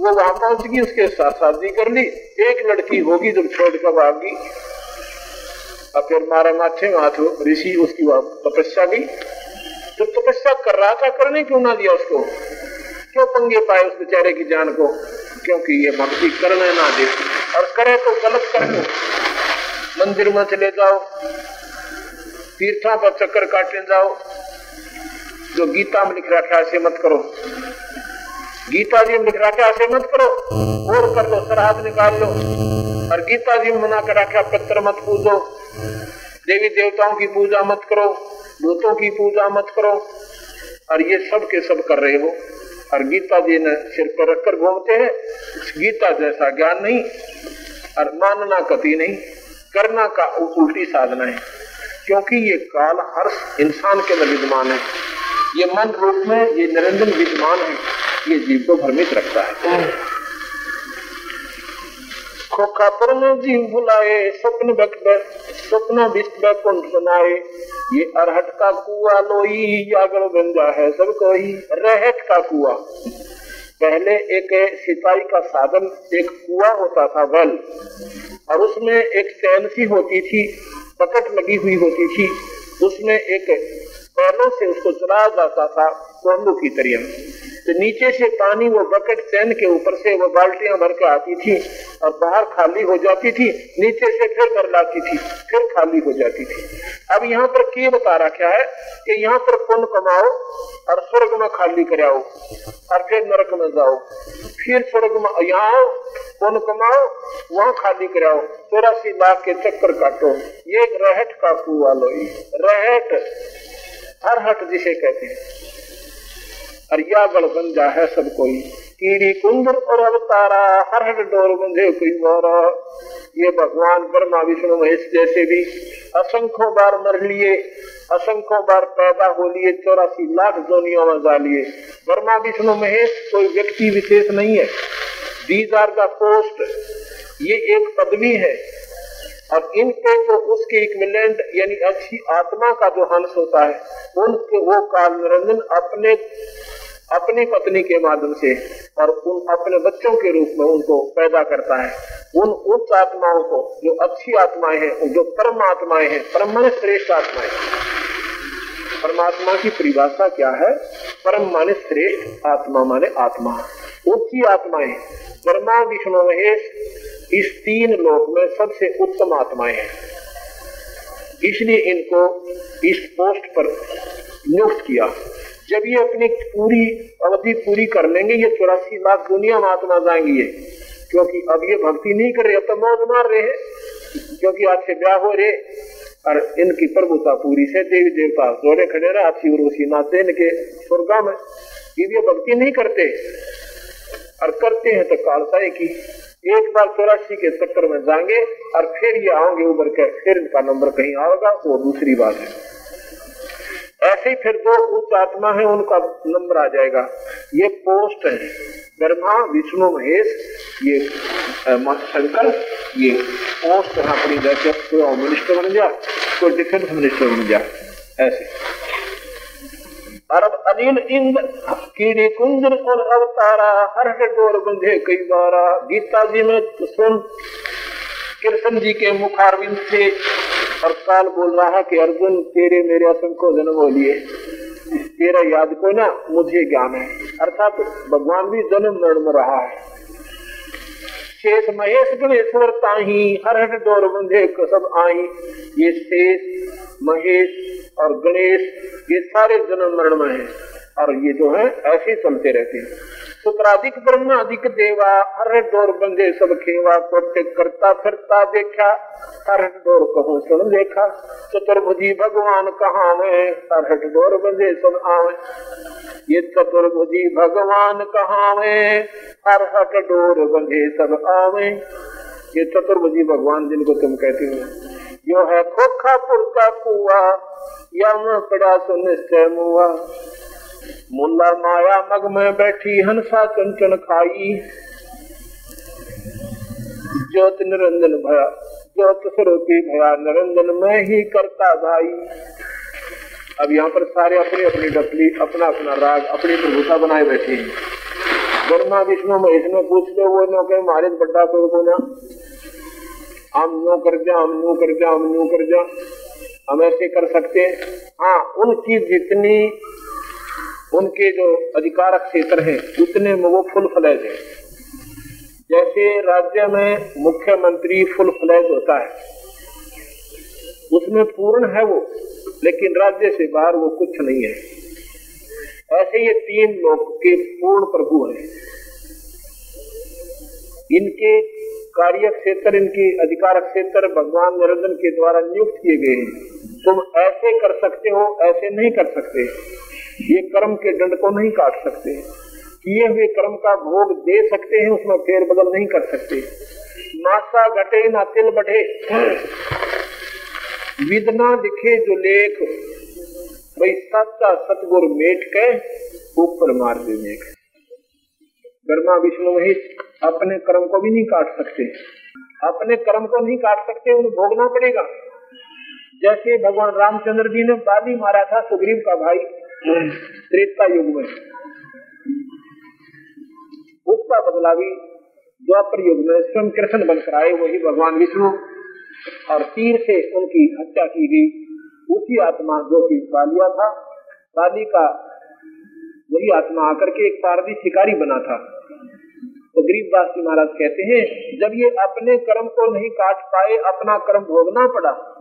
वो पहुँच गई उसके साथ शादी कर ली। एक लड़की होगी जब छोड़ कर भागी अब फिर मारा माथे हाथ, ऋषि उसकी तपस्या गई जब तपस्या कर रहा था, करने क्यों ना दिया उसको? क्यों पंगे पाए उस बेचारे की जान को? क्योंकि ये भक्ति करने ना दे। और करे तो गलत कर दो। मंदिर में चले जाओ। तीर्थों पर चक्कर काटने जाओ। जो गीता में लिख रखा है ऐसे मत करो। गीता जी में रखा ऐसे मत करो, और कर लो श्राद्ध निकाल लो। और गीता जी मना कर रखा पत्र मत पूजो। देवी देवताओं की पूजा मत करो, भूतों की पूजा मत करो। और ये सब के सब कर रहे हो। और गीता जी ने सिर पर रखकर घूमते हैं। गीता जैसा ज्ञान नहीं, और मानना कति नहीं। करना का उल्टी साधना है। क्योंकि ये काल हर इंसान के अंदर विद्यमान है। ये मन रूप में ये निरंजन विद्यमान है। ये जीव को भ्रमित रखता है। खोखापुर में जीव बुलाए स्वप्न स्वप्न कुंठ बनाए। ये अरहट का कुआ लोई जागड़ गंजा है सब कोई रहट का कुआ। पहले एक सिंचाई का साधन एक कुआ होता था वेल। और उसमें एक चैन सी होती थी पकट लगी हुई होती थी। उसमें एक पैरों से उसको चलाया जाता था कोल्लू की तरह तो नीचे से पानी वो बकेट चैन के ऊपर से वो बाल्टियाँ भर के आती थी और बाहर खाली हो जाती थी, नीचे से फिर भर लाती थी, फिर खाली हो जाती थी। अब यहाँ पर के बता क्या है कि यहाँ पर पुण्य कमाओ और स्वर्ग में खाली कराओ और फिर नरक में जाओ। फिर स्वर्ग में यहाँ आओ, पुण्य कमाओ, वहाँ खाली कराओ। चौरासी लाख के चक्कर काटो। ये रहट का कुआ लो रहट, हर हट जिसे कहते हैं। अरिया गढ़ जा है सब कोई कीड़ी कुंदर और अवतारा हर हट डोर बंधे कोई मारा ये भगवान ब्रह्मा विष्णु महेश जैसे भी असंख्यों बार मर लिए असंख्यों बार पैदा हो लिए चौरासी लाख जोनियों में जा लिए ब्रह्मा विष्णु महेश कोई व्यक्ति विशेष नहीं है दीज आर द पोस्ट ये एक पदवी है और इनके जो उसके इक्विलेंट यानी अच्छी आत्मा का जो हंस होता है उनके वो काल निरंजन अपने अपनी पत्नी के माध्यम से और उन अपने बच्चों के रूप में उनको पैदा करता है। उन उच्च आत्माओं को, जो अच्छी आत्माएँ हैं जो परम आत्माएँ हैं परम श्रेष्ठ आत्माएँ परमात्मा की परिभाषा क्या है? परम माने श्रेष्ठ आत्मा माने आत्मा। उच्ची आत्माएँ ब्रह्मा, विष्णु, महेश, इस तीन लोक में सबसे उत्तम आत्माएँ हैं। इसलिए इनको इस पोस्ट पर नियुक्त किया। जब ये अपनी पूरी अवधि पूरी कर लेंगे, ये चौरासी लाख दुनिया में आत्मा जाएँगी ये। क्योंकि अब ये भक्ति नहीं कर रहे, अब तो मौज मार रहे हैं। क्योंकि आज से ब्याह हो रहे, और इनकी प्रभुता पूरी से देवी देवता जोड़े खड़े रहे अच्छी उर्वशी नाते इनके स्वर्गा में ये भक्ति नहीं करते, और करते हैं तो कालसाई की। एक बार चौरासी के चक्कर में जाएँगे, और फिर ये आओगे उबर के, फिर इनका नंबर कहीं आएगा वो दूसरी बात है। ऐसे फिर दो उच्च आत्मा है, उनका नंबर आ जाएगा। ये पोस्ट है। ब्रह्मा, विष्णु, महेश, ये शंकर, ये पोस्ट है अपनी जैसे कोई मिनिस्टर बन जा कोई डिफेंस मिनिस्टर बन जा ऐसे। अरब अनिल इंद्र, कीड़ी कुंजर और अवतारा, हर डोर बंधे कई बारा। गीता जी में सुन, कृष्ण जी के मुखारविंद से और बोल रहा है कि, अर्जुन, तेरे मेरे असंख्य जन्म हो लिए। तेरा याद को ना? मुझे ज्ञान है। अर्थात भगवान भी जन्म मरण में रहा है। शेष महेश गणेश्वर ताही हर हर डोर बंधे सब आई ये शेष, महेश और गणेश, ये सारे जन्म मरण में है। और ये जो है, ऐसे चलते रहते हैं। शुक्राधिक ब्रह्म, अधिक देवा, हर डोर बंधे सब खेवा कोटे करता फिरता देखा, हर डोर कहो सुन देखा। चतुर्भुजी भगवान कहा में हर डोर बंधे सब आवे। ये चतुर्भुजी भगवान कहा में हर हट डोर बंधे सब आवे। ये चतुर्भुजी भगवान जिनको तुम कहते हो। यो है खोखा पुरता कुआ या पड़ा सुनिश्चय मुआ। मुल्ला माया मग में बैठी हंसा चंचन खाई। ज्योत निरंजन भया, ज्योत स्वरूपी भया, निरंजन में ही करता भाई। अब यहाँ पर सारे अपनी अपनी डपली अपना अपना राग, अपनी प्रभुता बनाए बैठे हैं। ब्रह्मा, विष्णु, महेश में पूछ लो वो नो के मारे बड्डा कोई को ना। हम नो कर जा, हम नो कर जा, हम नो कर जा। हम ऐसे कर सकते हैं? हाँ उनकी जितनी उनके जो अधिकारक क्षेत्र है, उतने में वो फुल फ्लैज है। जैसे राज्य में मुख्यमंत्री फुल फ्लैज होता है, उसमें पूर्ण है वो, लेकिन राज्य से बाहर वो कुछ नहीं है। ऐसे ये तीन लोग के पूर्ण प्रभु हैं। इनके कार्य क्षेत्र इनके अधिकार क्षेत्र भगवान निरंजन के द्वारा नियुक्त किए गए हैं। तुम ऐसे कर सकते हो, ऐसे नहीं कर सकते। ये कर्म के दंड को नहीं काट सकते। किए हुए कर्म का भोग दे सकते हैं, उसमें फेर बदल नहीं कर सकते। नासा घटे ना तिल बढ़े विदना दिखे जो लेख। भाई सच्चा सतगुर मेट के ऊपर मार दे मेघ गर्मा विष्णु, महेश अपने कर्म को भी नहीं काट सकते। अपने कर्म को नहीं काट सकते, उन्हें भोगना पड़ेगा। जैसे भगवान रामचंद्र जी ने बाली मारा था सुग्रीव का भाई। त्रेता युग में। उसका बदला भी द्वापर युग में स्वयं कृष्ण बनकर आए, वही भगवान विष्णु। और तीर से उनकी हत्या की गई, उसी आत्मा जो कि बालिया था। बाली का वही आत्मा आकर के एक पारदी शिकारी बना था। तो गरीबदास जी महाराज कहते हैं, जब ये अपने कर्म को नहीं काट पाए, अपना कर्म भोगना पड़ा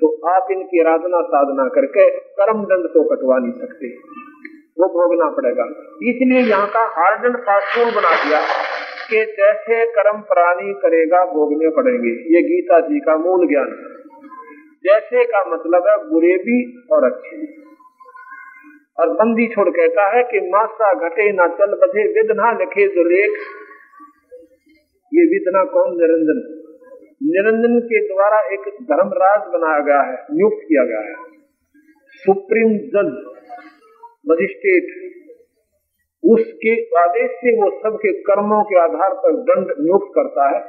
तो आप इनकी आराधना साधना करके कर्म दंड तो कटवा नहीं सकते। वो भोगना पड़ेगा। इसलिए यहाँ का हार्ड फास्टून बना दिया कि जैसे कर्म प्राणी करेगा, भोगने पड़ेंगे। ये गीता जी का मूल ज्ञान है। जैसे का मतलब है बुरे भी और अच्छे भी। और बंदी छोड़ कहता है कि मासा घटे ना चल, बधे विधना लिखे जो लेख। ये विधना कौन निरंजन निरंजन के द्वारा एक धर्मराज बनाया गया है, नियुक्त किया गया है। सुप्रीम जज, मजिस्ट्रेट, उसके आदेश से वो सबके कर्मों के आधार पर दंड नियुक्त करता है।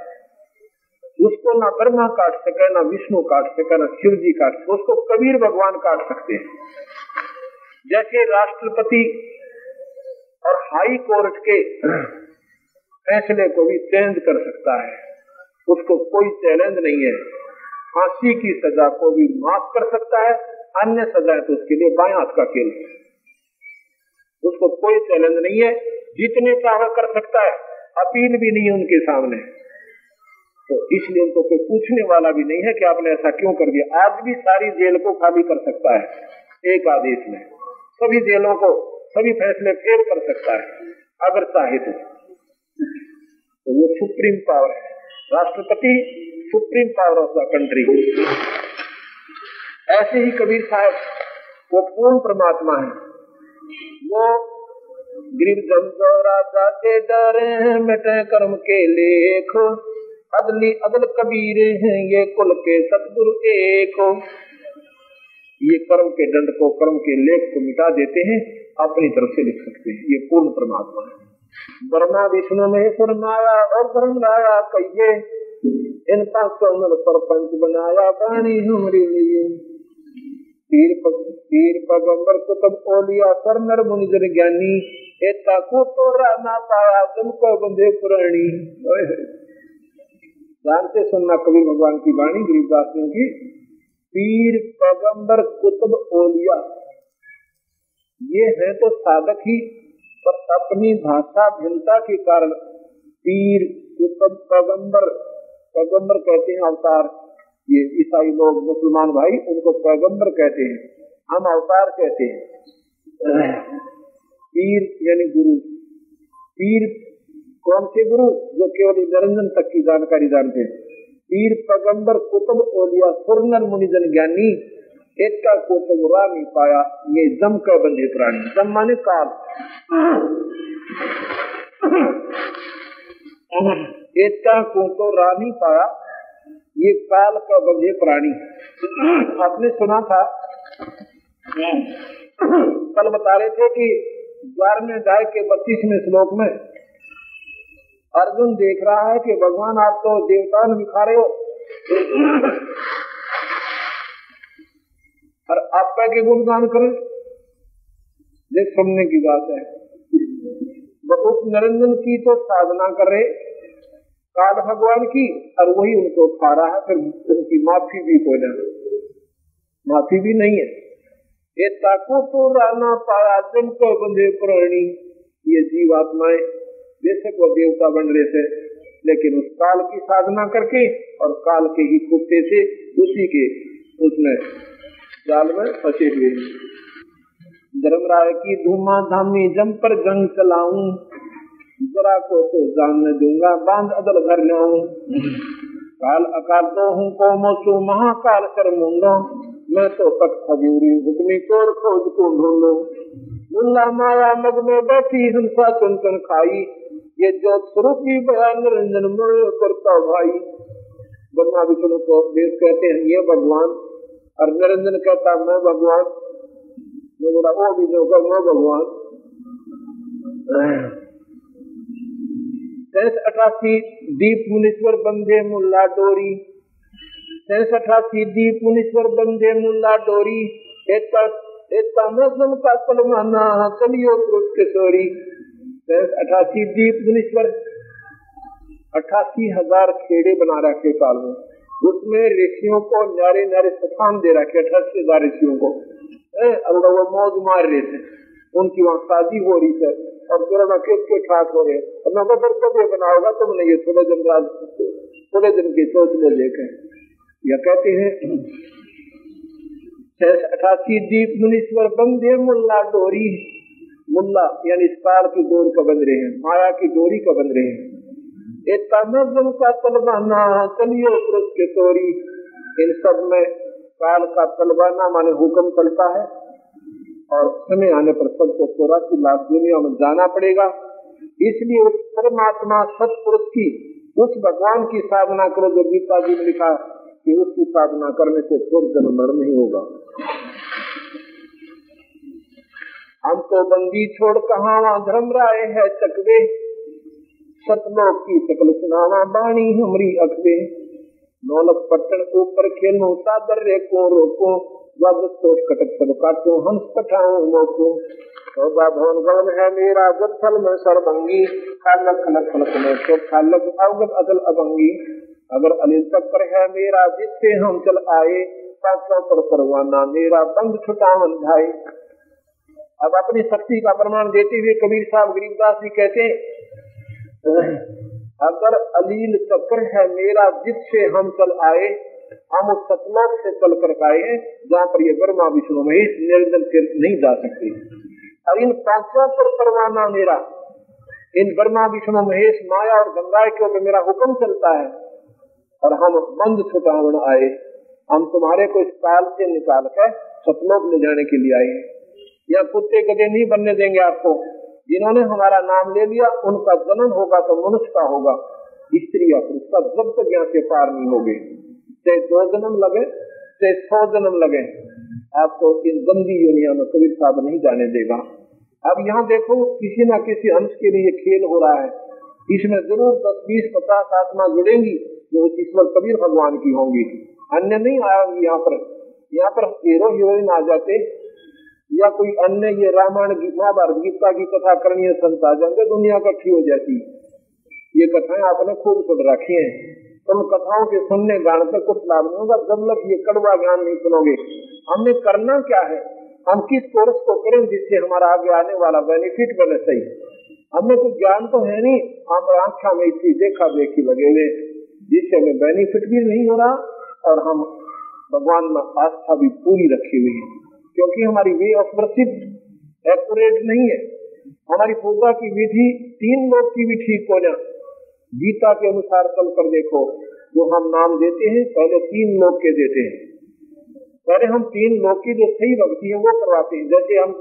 उसको ना ब्रह्मा काट सके, ना विष्णु काट सके, ना शिव जी काट सके, उसको कबीर भगवान काट सकते हैं। जैसे राष्ट्रपति और हाई कोर्ट के फैसले को भी चेंज कर सकता है। उसको कोई चैलेंज नहीं है। फांसी की सजा को भी माफ़ कर सकता है अन्य सजाएँ तो उसके लिए बाएँ हाथ का खेल उसको कोई चैलेंज नहीं है जितने चाहे कर सकता है अपील भी नहीं है उनके सामने। तो इसलिए उनको कोई पूछने वाला भी नहीं है कि आपने ऐसा क्यों कर दिया। आज भी सारी जेल को खाली कर सकता है एक आदेश में। सभी जेलों को सभी फैसले फेल कर सकता है अगर चाहे तो, तो वो सुप्रीम पावर है। राष्ट्रपति, supreme power of the country ऐसे ही कबीर साहब, वो पूर्ण परमात्मा है। वो राजा के मिटे कर्म के लेख। अदली अदल कबीर हैं, ये कुल के सतगुरु एक। ये कर्म के दंड को, कर्म के लेख को मिटा देते हैं, अपनी तरफ़ से लिख सकते हैं। ये पूर्ण परमात्मा है। ब्रह्मा विष्णु महेश्वर माया और धर्म लाया कहिए इन पाँच पर पंच बनाया पानी हमारे लिए। पीर पीर पगंबर कुतुब ओलिया सर नर मुनिजर ज्ञानी। एता को तो ना पाया तुमको बंधे पुरानी ध्यान सुनना कबीर भगवान की वाणी गरीबदासियों की। पीर पैगंबर कुतुब ओलिया। ये है तो साधक ही पर अपनी भाषा भिन्नता के कारण पीर कुतुब पैगंबर पैगंबर कहते हैं अवतार। ये ईसाई लोग, मुसलमान भाई, उनको पैगंबर कहते हैं। हम अवतार कहते हैं। पीर यानी गुरु। पीर कौन से गुरु? जो केवल निरंजन तक की जानकारी जानते हैं। पीर, पैगंबर, कुतुब ओलिया सुरनर, मुनिजन, ज्ञानी। एक का को तो बुरा नहीं पाया। ये दम का बंधे प्राणी। दम माने काल एक का को तो रा ये काल का बंधे प्राणी। आपने सुना था? कल बता रहे थे कि ग्यारहवें अध्याय के बत्तीसवें श्लोक में अर्जुन देख रहा है कि भगवान आप तो देवता दिखा रहे हो। और आप के गुणगान करें? ये सुनने की बात है। उस निरंजन की तो साधना कर रहे काल भगवान की, और वही उनको खा रहा है, फिर उनकी माफ़ी भी हो जाए। माफ़ी भी नहीं है। ये ताको तो राना पाया जन को बंधे प्राणी, ये जीवात्माएँ, बेशक वो देवता बन रहे थे, लेकिन उस काल की साधना करके, और काल के ही कुत्ते से उसी के उसमें जाल में फंसे हुए धर्मराय की धूमा धामी जम पर जंग चलाऊ। जरा को तो जानने दूँगा, बाँध अदल घर लाऊ काल अकाल तो हूँ को मोसू महाकाल कर मुंगा। मैं तो तक खजूरी, हुक्मी चोर खोज को ढूंढू। मुल्ला माया मग में बैठी, हिंसा चुन चुन खाई। ये जो स्वरूपी बयान निरंजन मणि करता भाई। ब्रह्मा विष्णु को देश कहते हैं, ये भगवान। और निरंजन कहता, मैं भगवान। मैं बोला वो भी जो कर मैं भगवान सैस अठासी दीप मुनीश्वर मुल्ला डोरी। सैस अठासी दीप मुनीश्वर मुल्ला डोरी। का कलियो पुरुष किशोरी सैस अठासी दीप मुनीश्वर। अठासी हज़ार खेड़े बना रखे काल में। उसमें ऋषियों को न्यारे न्यारे स्थान दे रखे, अठासी हज़ार ऋषियों को। अब वो मौज मार रहे थे, उनकी वहाँ शादी हो रही है और फिर मैं किस के ठाक हो रहे और मैं फिर कब ये बनाओगा तुमने ये थोड़े दिन बाद, थोड़े दिन की सोच ले लेकर यह कहते हैं अठासी दीप मुनीश्वर बंदे मुल्ला डोरी। मुल्ला, यानी काल की डोर का बंद रहे हैं माया की डोरी का बंद रहे हैं। नजम का तलबाना पुरुष के तोरी। इन सब में काल का तलबाना माने हुक्म चलता है और समय आने पर सबको चौरासी लाख दुनिया में जाना पड़ेगा। इसलिए उस परमात्मा सतपुरुष की, उस भगवान की साधना करो जो गीता जी ने लिखा कि उसकी साधना करने से फिर जन्म मर नहीं होगा। हम तो बंदी छोड़ कहा धर्म राय है चकवे। सतलोक की सकल सुनावा बाणी हमरी अखबे नौलक पट्टन ऊपर खेलो सादर रे को रोको सोच कटक सब काटो, हंस पठाओ मोको। शोभा भवन गवन है मेरा गत्थल में सरभंगी खालक खलक खलक में तो खालक अवगत अदल अभंगी। अगर अनिल चक्कर है मेरा जिससे हम चल आए, पाँचों पर परवाना मेरा, बंद छुटावन भाई अब अपनी शक्ति का प्रमाण देते हुए कबीर साहब गरीबदास जी कहते हैं अगर अलील चक्र है मेरा, जिससे हम चल आए, हम उस सतलोक से चल कर आए हैं, जहाँ पर ये ब्रह्मा विष्णु महेश निरंजन से नहीं जा सकते। और इन पाँचों पर परवाना मेरा। इन ब्रह्मा विष्णु महेश माया और गंगा के ऊपर मेरा हुक्म चलता है। और हम बंद छुटावण आए। हम तुम्हारे को इस काल से निकाल कर सतलोक ले जाने के लिए आए हैं। या कुत्ते गदे नहीं बनने देंगे आपको। जिन्होंने हमारा नाम ले लिया, उनका जन्म होगा तो मनुष्य का होगा, स्त्री या पुरुष का, जब तक यहाँ से पार नहीं होगे चाहे दो जन्म लगे, चाहे सौ जन्म लगे, आपको इन गंदी दुनिया में कबीर साहब नहीं जाने देगा। अब यहाँ देखो, किसी न किसी अंश के लिए खेल हो रहा है। इसमें ज़रूर दस, बीस, पचास आत्मा जुड़ेंगी जो ईश्वर कबीर भगवान की होंगी। अन्य नहीं आएँगी यहाँ पर यहाँ पर हीरो हीरोइन आ जाते। या कोई अन्य ये रामायण महाभारत गीता की कथा करनी है संता जाएँगे दुनिया इकट्ठी हो जाती ये कथाएँ आपने खूब सुन रखी हैं। तुम कथाओं के सुनने गाने से कुछ लाभ नहीं होगा। जब तक ये कड़वा ज्ञान नहीं सुनोगे, हमने करना क्या है? हम किस कोर्स को करें जिससे हमारा आगे आने वाला बेनिफिट बने सही? हमें कुछ ज्ञान तो है नहीं। हम आख्या में इसी देखा देखी लगे हुए जिससे हमें बेनिफिट भी नहीं हो रहा और हम भगवान में आस्था भी पूरी रखी हुई है। क्योंकि हमारी वे ऑफ़ वर्शिप एक्यूरेट नहीं है। हमारी पूजा की विधि तीन लोग की भी ठीक हो जाए। गीता के अनुसार चल कर देखो, जो हम नाम देते हैं, पहले तीन लोग के देते हैं। पहले हम तीन लोग की जो सही भक्ति है, वो करवाते हैं। जैसे हम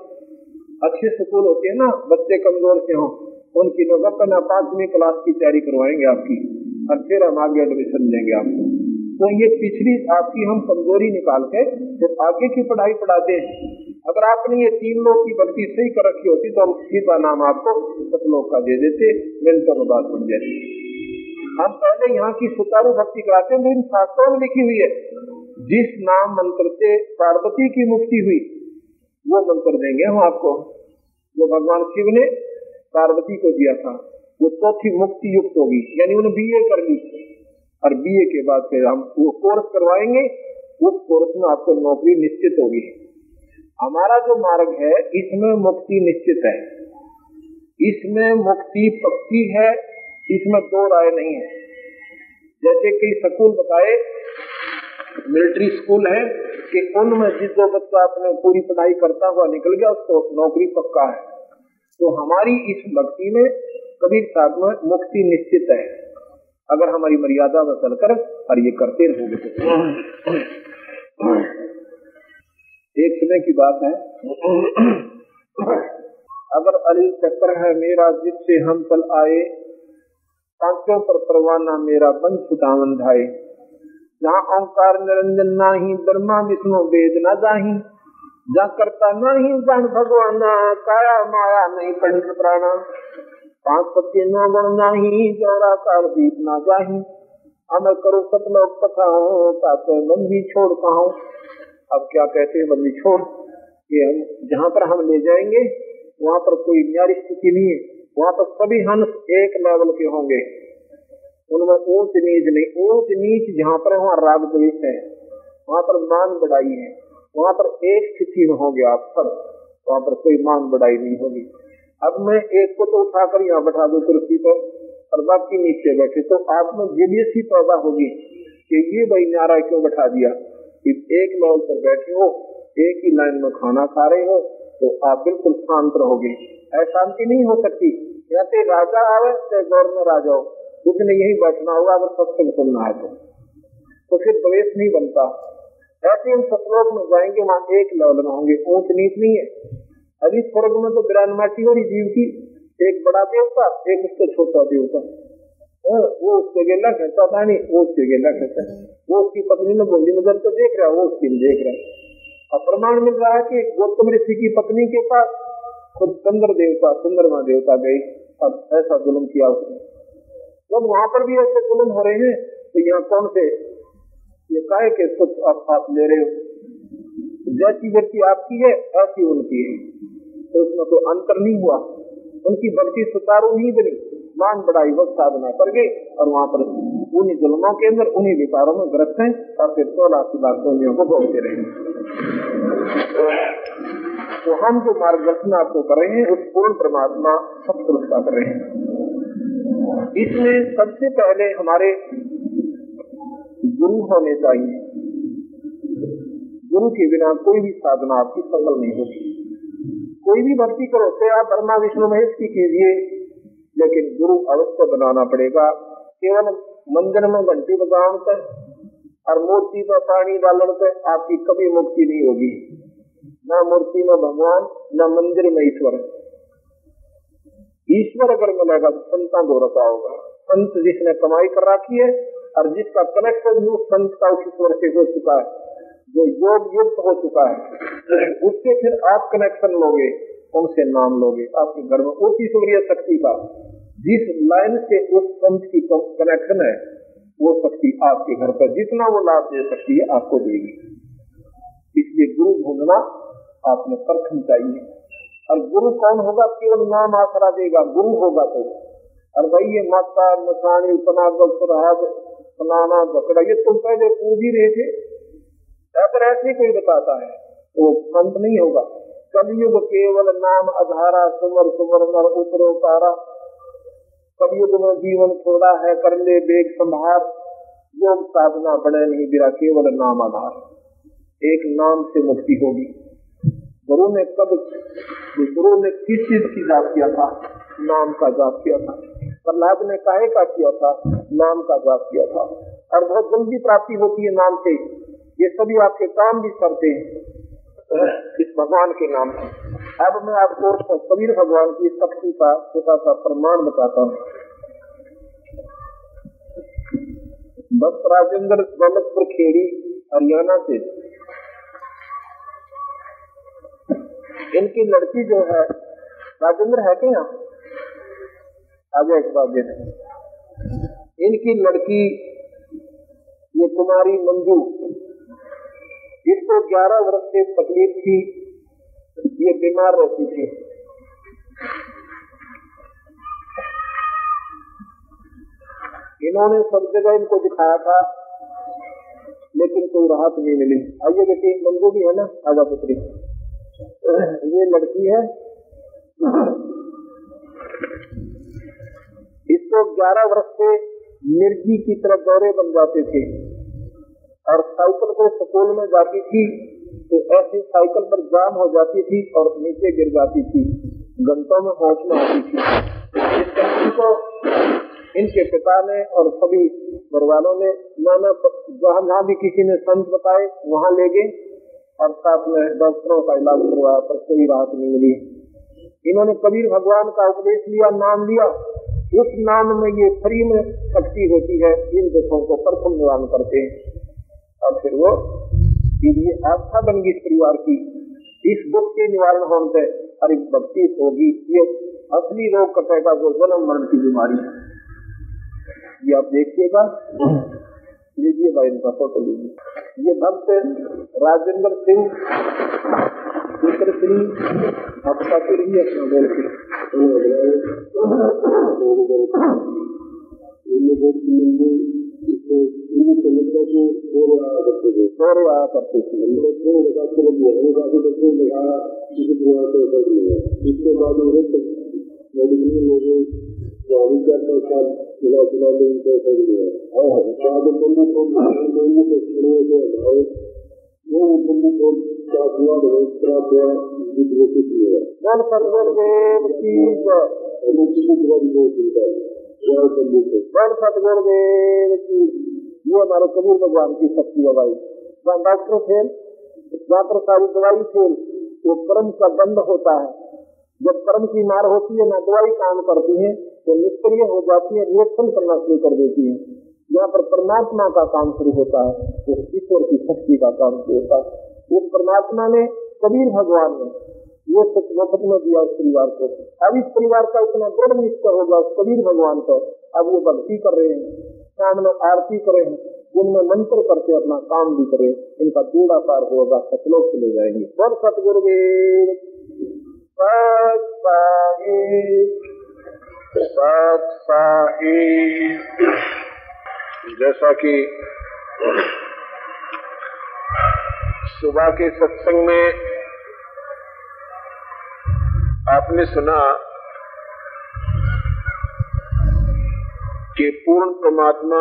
अच्छे स्कूल होते हैं ना, बच्चे कमज़ोर से हो, उनकी नौबत पांचवी क्लास की तैयारी करवाएँगे आपकी, और फिर हम आगे एडमिशन देंगे आपको। तो ये पिछली आपकी हम कमज़ोरी निकाल के फिर आगे की पढ़ाई पढ़ाते हैं अगर आपने ये तीन लोग की भक्ति सही कर रखी होती तो हम सीधा नाम आपको सतलोक का दे देते मिनटों में बात बन जाती। हम पहले यहाँ की सुचारू भक्ति कराते हैं इन शास्त्रों में लिखी हुई है, जिस नाम मंत्र से पार्वती की मुक्ति हुई, वो मंत्र देंगे हम आपको। जो भगवान शिव ने पार्वती को दिया था, वो चौथी मुक्ति युक्त होगी, यानी उन्हें बीए कर ली। और बीए के बाद फिर हम वो कोर्स करवाएँगे। उस कोर्स में आपको नौकरी निश्चित होगी। हमारा जो मार्ग है, इसमें मुक्ति निश्चित है। इसमें मुक्ति पक्की है, इसमें दो राय नहीं है। जैसे कई स्कूल बताए मिलिट्री स्कूल है कि उनमें जिस जो बच्चा अपने पूरी पढ़ाई करता हुआ निकल गया, उसको नौकरी पक्का है। तो हमारी इस भक्ति में कबीर साहब में मुक्ति निश्चित है। अगर हमारी मर्यादा में चलकर और ये करते रहोगे तो एक समय की बात है। अगर अली चक्र है मेरा, जिससे हम चल आए पाँचों पर परवाना मेरा बन छुटावन धाए। जहाँ ओंकार निरंजन, ना ही ब्रह्मा विष्णु वेद ना जाही। जहाँ करता नहीं जान भगवान काया माया, नहीं पंच प्राणा। पाँच पत्ती न गुण नाही जौरा कार दीप न जाही। हम करो सतलोक कथाओं ताते बंदी छोड़ कहा। अब क्या कहते हैं, बंदी छोड़। कि हम, जहाँ पर हम ले जाएँगे, वहाँ पर कोई न्यारी स्थिति नहीं है। वहाँ पर सभी हंस एक लेवल के होंगे। उनमें ऊंच नीच नहीं, ऊंच नीच जहाँ पर वहाँ राग द्वेष है, वहाँ पर मान बढ़ाई है। वहाँ पर एक स्थिति में होंगे आप सब, वहाँ पर कोई मान बढ़ाई नहीं होगी। अब मैं एक को तो उठाकर यहाँ बैठा दू कुर्सी पर, और बाकी नीचे बैठे। तो आप में जेलियस ही पैदा होगी कि ये भाई नारा क्यों बैठा दिया? कि एक लेवल पर बैठे हो, एक ही लाइन में खाना खा रहे हो तो आप बिल्कुल शांत रहोगे। अशांति नहीं हो सकती। या तो राजा आवे, चाहे गौर में राजा हो उसने यही बैठना होगा, अगर सत्संग सुनना है तो। तो फिर द्वेष नहीं बनता। ऐसे हम सतलोक में जाएँगे, वहाँ एक लेवल में होंगे। ऊंच नीच नहीं है। अभी स्वर्ग में तो हो रही जीव की एक बड़ा देवता, एक उससे छोटा देवता। वो उसके गेला कहता था वो उसके गेला कहता है वो उसकी पत्नी में गोली नज़र तो देख रहा है, वो उसकी देख रहा है। प्रमाण मिल रहा है कि गौतम ऋषि की पत्नी के पास खुद चंद्र देवता चंद्रमा देवता गई। अब ऐसा जुलम किया उसने। जब वहाँ पर भी ऐसे जुलम हो रहे हैं तो यहाँ कौन से? ये काय के सुख आप ले रहे हो? जैसी व्यक्ति आपकी है, ऐसी उनकी है। तो उसमें कोई अंतर नहीं हुआ। उनकी भक्ति सुचारू नहीं बनी। मान बढ़ाई वक्त साधना कर गए और वहाँ पर उन्हीं जुलमों के अंदर, उन्हीं विकारों में ग्रस्त हैं और फिर सोलह की बात को भोगते रहे। तो हम जो मार्गदर्शन आपको कर रहे हैं, उस पूर्ण परमात्मा सत्पुरुष का कर रहे हैं। इसमें सबसे पहले हमारे गुरु होने चाहिए। गुरु के बिना कोई भी साधना आपकी सफल नहीं होती। कोई भी भक्ति करो, चाहे आप ब्रह्मा, विष्णु, महेश की कीजिए, लेकिन गुरु अवश्य बनाना पड़ेगा। केवल मंदिर में घंटी बजाने और मूर्ति पर पानी डालने से आपकी कभी मुक्ति नहीं होगी। न मूर्ति में भगवान, न मंदिर में ईश्वर। ईश्वर अगर मिलेगा तो संता को रखा होगा। संत जिसने कमाई कर रखी है और जिसका कनेक्शन संत का उस ईश्वर से हो चुका है। जो योग युक्त हो चुका है। उससे फिर आप कनेक्शन लोगे, उनसे नाम लोगे, आपके घर में उसी सूर्य शक्ति का। जिस लाइन से उस पंथ की कनेक्शन है, वो शक्ति आपके घर पर, जितना वो लाभ दे सकती है, आपको देगी। इसलिए गुरु ढूंढना आपने परखनी चाहिए। और गुरु कौन होगा? केवल नाम आसरा देगा, गुरु होगा तो। और भाई, ये माता मसानी उपनागल झकड़ा ये तुम पहले पूज ही रहे थे। पर ऐसे कोई बताता है। वो अंत नहीं होगा। कलयुग केवल नाम अधारा, सुमर सुमर, नर उतरो तारा। कलयुग में जीवन थोड़ा है, कर ले बेग संभार। योग साधना बड़े नहीं बिरा केवल नाम आधार। एक नाम से मुक्ति होगी। गुरु ने कब गुरु ने किस चीज़ की जाप किया था? नाम का जाप किया था। प्रहलाद ने काहे का किया था? नाम का जाप किया था। और बहुत जल्दी प्राप्ति होती है नाम से। ये सभी आपके काम भी करते हैं। इस भगवान के नाम से। अब मैं आपको कबीर भगवान की शक्ति का छोटा सा प्रमाण बताता हूँ। भक्त राजेंद्र दौलतपुर खेड़ी, हरियाणा से। इनकी लड़की जो है, राजेंद्र है क्या बात देख। इनकी लड़की, ये कुमारी मंजू इसको 11 वर्ष से तकलीफ़ थी, ये बीमार रहती थी। इन्होंने सब जगह इनको दिखाया था, लेकिन कोई राहत नहीं मिली। आइए देखिए मंजू भी है ना, आजा पुत्री। ये लड़की है। इसको 11 वर्ष से मिर्गी की तरफ़ दौरे बन जाते थे। और साइकिल को स्कूल में जाती थी तो ऐसी साइकिल पर जाम हो जाती थी और नीचे गिर जाती थी। घंटों में होश में थी। इस लड़की को इनके पिता ने और सभी घर वालों ने नाना जहाँ जहाँ भी किसी ने संत बताए, वहाँ ले गए और साथ में डॉक्टरों का इलाज करवाया, पर कोई राहत नहीं मिली। इन्होंने कबीर भगवान का उपदेश लिया, नाम लिया। उस नाम में ये फ्री में शक्ति होती है, इन दुखों को प्रथम निवारण करते हैं। और फिर वो ये आस्था बन गई इस परिवार की। इस दुख के निवारण होने से हर भक्ति होगी, ये असली रोग कटेगा वो जन्म मरण की बीमारी। ये आप देखिएगा। लीजिए भाई, इनका फ़ोटो लीजिए। ये भक्त राजेंद्र सिंह, मित्र श्री आपका फिर ही अपना बोल सौरे आया करते थे इसके बाद लोगों जारी करता साल खिला खिला ले उनको कर दिया बाद बंदी को बंदी को छड़े को हमारे वो बंदी को क्या हुआ रोज हुआ जिद वो कुछ नहीं हुआ मन सतगुर देव की जय मुक्ति की मन सतगुर देव की ये हमारे कबीर भगवान की शक्ति है भाई डॉक्टर फेल पर सारी दवाई फेल वो कर्म का बंद होता है जब कर्म की मार होती है ना दवाई काम करती है तो निष्क्रिय हो जाती है रिएक्शन करना शुरू कर देती है यहाँ पर परमात्मा का काम शुरू होता है तो ईश्वर की शक्ति का काम शुरू होता है उस परमात्मा ने कबीर भगवान ने ये सच मुफ़्त में दिया उस परिवार को। अब इस परिवार का इतना दृढ़ निश्चय होगा उस कबीर भगवान पर अब वो भक्ति कर रहे हैं सामने आरती करे हैं जिनमें मंत्र करके अपना काम भी करे, इनका बेड़ा पार होगा, सतलोक चले जाएँगे। और सतगुरुदेव। जैसा कि सुबह के सत्संग में आपने सुना कि पूर्ण परमात्मा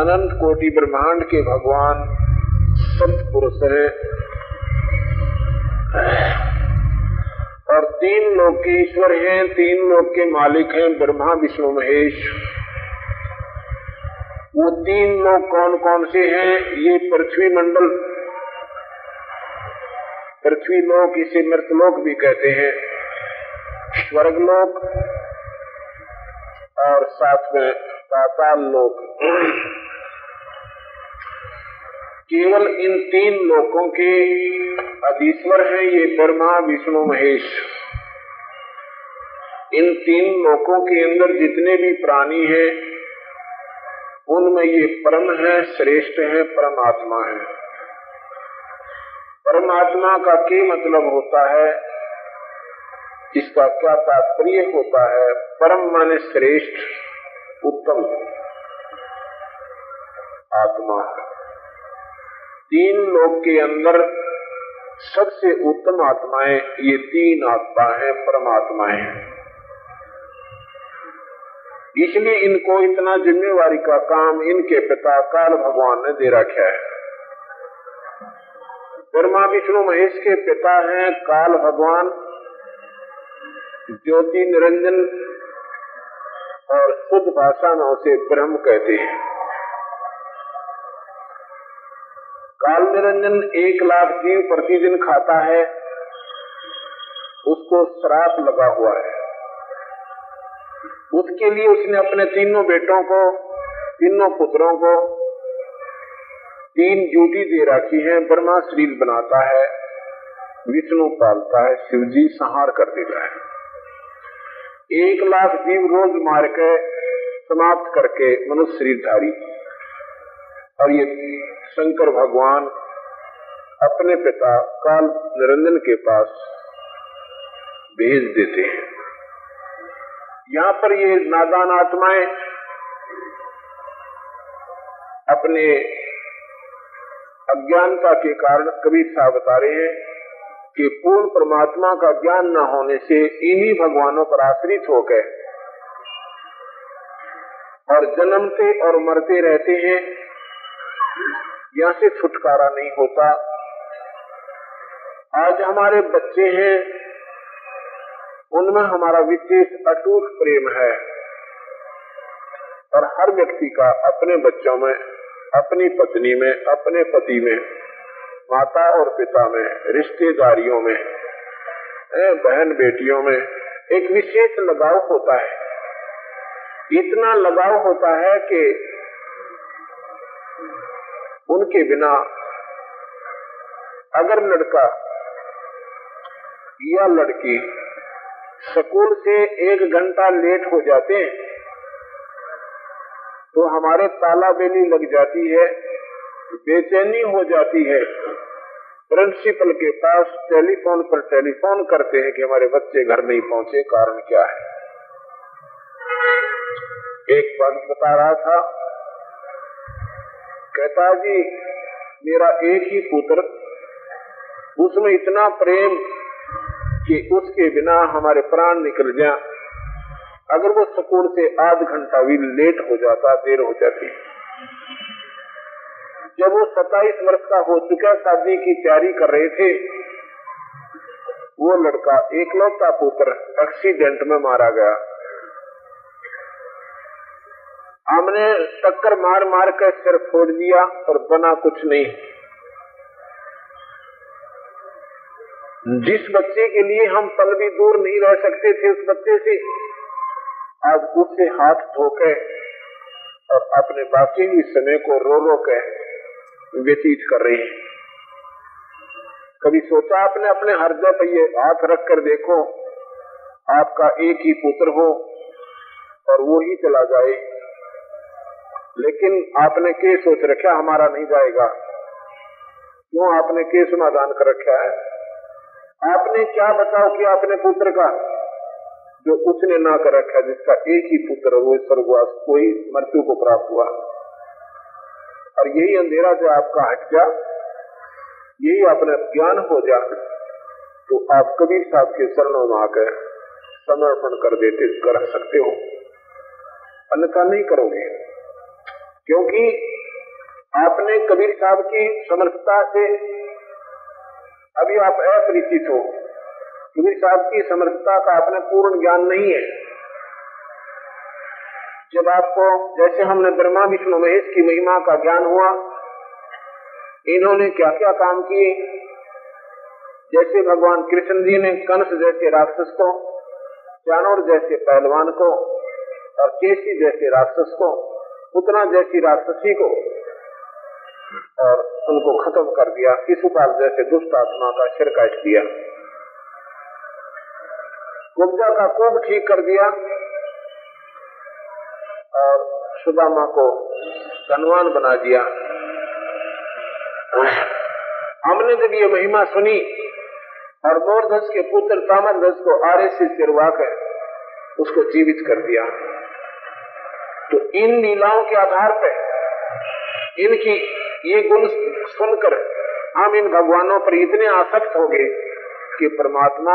अनंत कोटि ब्रह्मांड के भगवान संत पुरुष है। और तीन लोक के ईश्वर हैं, तीन लोक के मालिक हैं, ब्रह्मा, विष्णु, महेश। वो तीन लोग कौन कौन से हैं, ये पृथ्वी मंडल पृथ्वी लोक इसे मृतलोक भी कहते हैं। स्वर्ग लोक और साथ में पाताल लोक। केवल इन तीन लोकों के अधीश्वर है ये ब्रह्मा, विष्णु, महेश। इन तीन लोकों के अंदर जितने भी प्राणी हैं, उनमें ये परम है, श्रेष्ठ है, परमात्मा है। परमात्मा का क्या मतलब होता है? इसका क्या तात्पर्य होता है? परम माने श्रेष्ठ, उत्तम आत्मा। तीन लोग के अंदर सबसे उत्तम आत्माएँ, ये तीन आत्मा है, परमात्माएँ इसलिए इनको इतना जिम्मेवारी का काम इनके पिता काल भगवान ने दे रखा है। ब्रह्मा विष्णु महेश के पिता हैं काल भगवान, ज्योति निरंजन और शुद्ध भाषा में उसे ब्रह्म कहते हैं। काल निरंजन एक लाख जीव प्रतिदिन खाता है, उसको श्राप लगा हुआ है। उसके लिए उसने अपने तीनों बेटों को, तीनों पुत्रों को तीन ड्यूटी दे रखी है, ब्रह्मा शरीर बनाता है, विष्णु पालता है शिव जी संहार कर देता है। एक लाख जीव रोज मार के समाप्त करके मनुष्य शरीरधारी। और ये शंकर भगवान अपने पिता काल निरंजन के पास भेज देते हैं। यहाँ पर ये नादान आत्माएँ अपने अज्ञानता के कारण कभी साहब बता रहे हैं कि पूर्ण परमात्मा का ज्ञान न होने से इन्हीं भगवानों पर आश्रित हो गए। और जन्मते और मरते रहते हैं, यहाँ से छुटकारा नहीं होता। आज हमारे बच्चे हैं, उनमें हमारा विशेष अटूट प्रेम है। और हर व्यक्ति का अपने बच्चों में अपनी पत्नी में, अपने पति में, माता और पिता में, रिश्तेदारियों में बहन बेटियों में एक विशेष लगाव होता है। इतना लगाव होता है कि उनके बिना अगर लड़का या लड़की स्कूल से एक घंटा लेट हो जाते हैं तो हमारे ताला बेली लग जाती है, बेचैनी हो जाती है। प्रिंसिपल के पास टेलीफोन पर टेलीफोन करते हैं कि हमारे बच्चे घर नहीं पहुँचे, कारण क्या है? एक वक्त बता रहा था। कहता जी, मेरा एक ही पुत्र, उसमें इतना प्रेम कि उसके बिना हमारे प्राण निकल जाए। अगर वो स्कूल से आध घंटा भी लेट हो जाता, देर हो जाती। जब वो सताइस वर्ष का हो चुका, शादी की तैयारी कर रहे थे, वो लड़का, एकलौता पुत्र एक्सीडेंट में मारा गया। हमने टक्कर मार मार कर सिर फोड़ दिया और बना कुछ नहीं। जिस बच्चे के लिए हम पल भी दूर नहीं रह सकते थे, उस बच्चे से आज उससे हाथ धोके और अपने बाकी ही समय को रो रो के व्यतीत कर रही है। कभी सोचा आपने अपने हृदय पर ये हाथ रख कर देखो, आपका एक ही पुत्र हो और वो ही चला जाए। लेकिन आपने के सोच रखा, हमारा नहीं जाएगा। क्यों आपने के समाधान कर रखा है? आपने क्या बचाव कि आपने पुत्र का? जो उसने ना कर रखा, जिसका एक ही पुत्र वो स्वर्गवास, कोई मृत्यु को प्राप्त हुआ। और यही अंधेरा जो आपका हट जा, यही अपने ज्ञान हो जा तो आप कबीर साहब के शरणों में आकर समर्पण कर देते, कर सकते हो। अन्यथा नहीं करोगे। क्योंकि आपने कबीर साहब की समर्थता से अभी आप अपरिचित हो। कबीर साहब की समर्थता का अपने पूर्ण ज्ञान नहीं है। जब आपको, जैसे हमने ब्रह्मा, विष्णु, महेश की महिमा का ज्ञान हुआ, इन्होंने क्या क्या काम किए? जैसे भगवान कृष्ण जी ने कंस जैसे राक्षस को, जानवर जैसे पहलवान को, और केसी जैसे राक्षस को उतना जैसी राक्षसी को, और उनको खत्म कर दिया शिशुपाल जैसे दुष्ट आत्मा का काट दिया गुप्ता का कोप ठीक कर दिया। और सुदामा को धनवान बना दिया। हमने जब ये महिमा सुनी और मोरध्वज के पुत्र तामरध्वज को आरे से चिरवा कर उसको जीवित कर दिया तो इन लीलाओं के आधार पर, इनकी ये गुण सुनकर हम इन भगवानों पर इतने आसक्त हो गए कि परमात्मा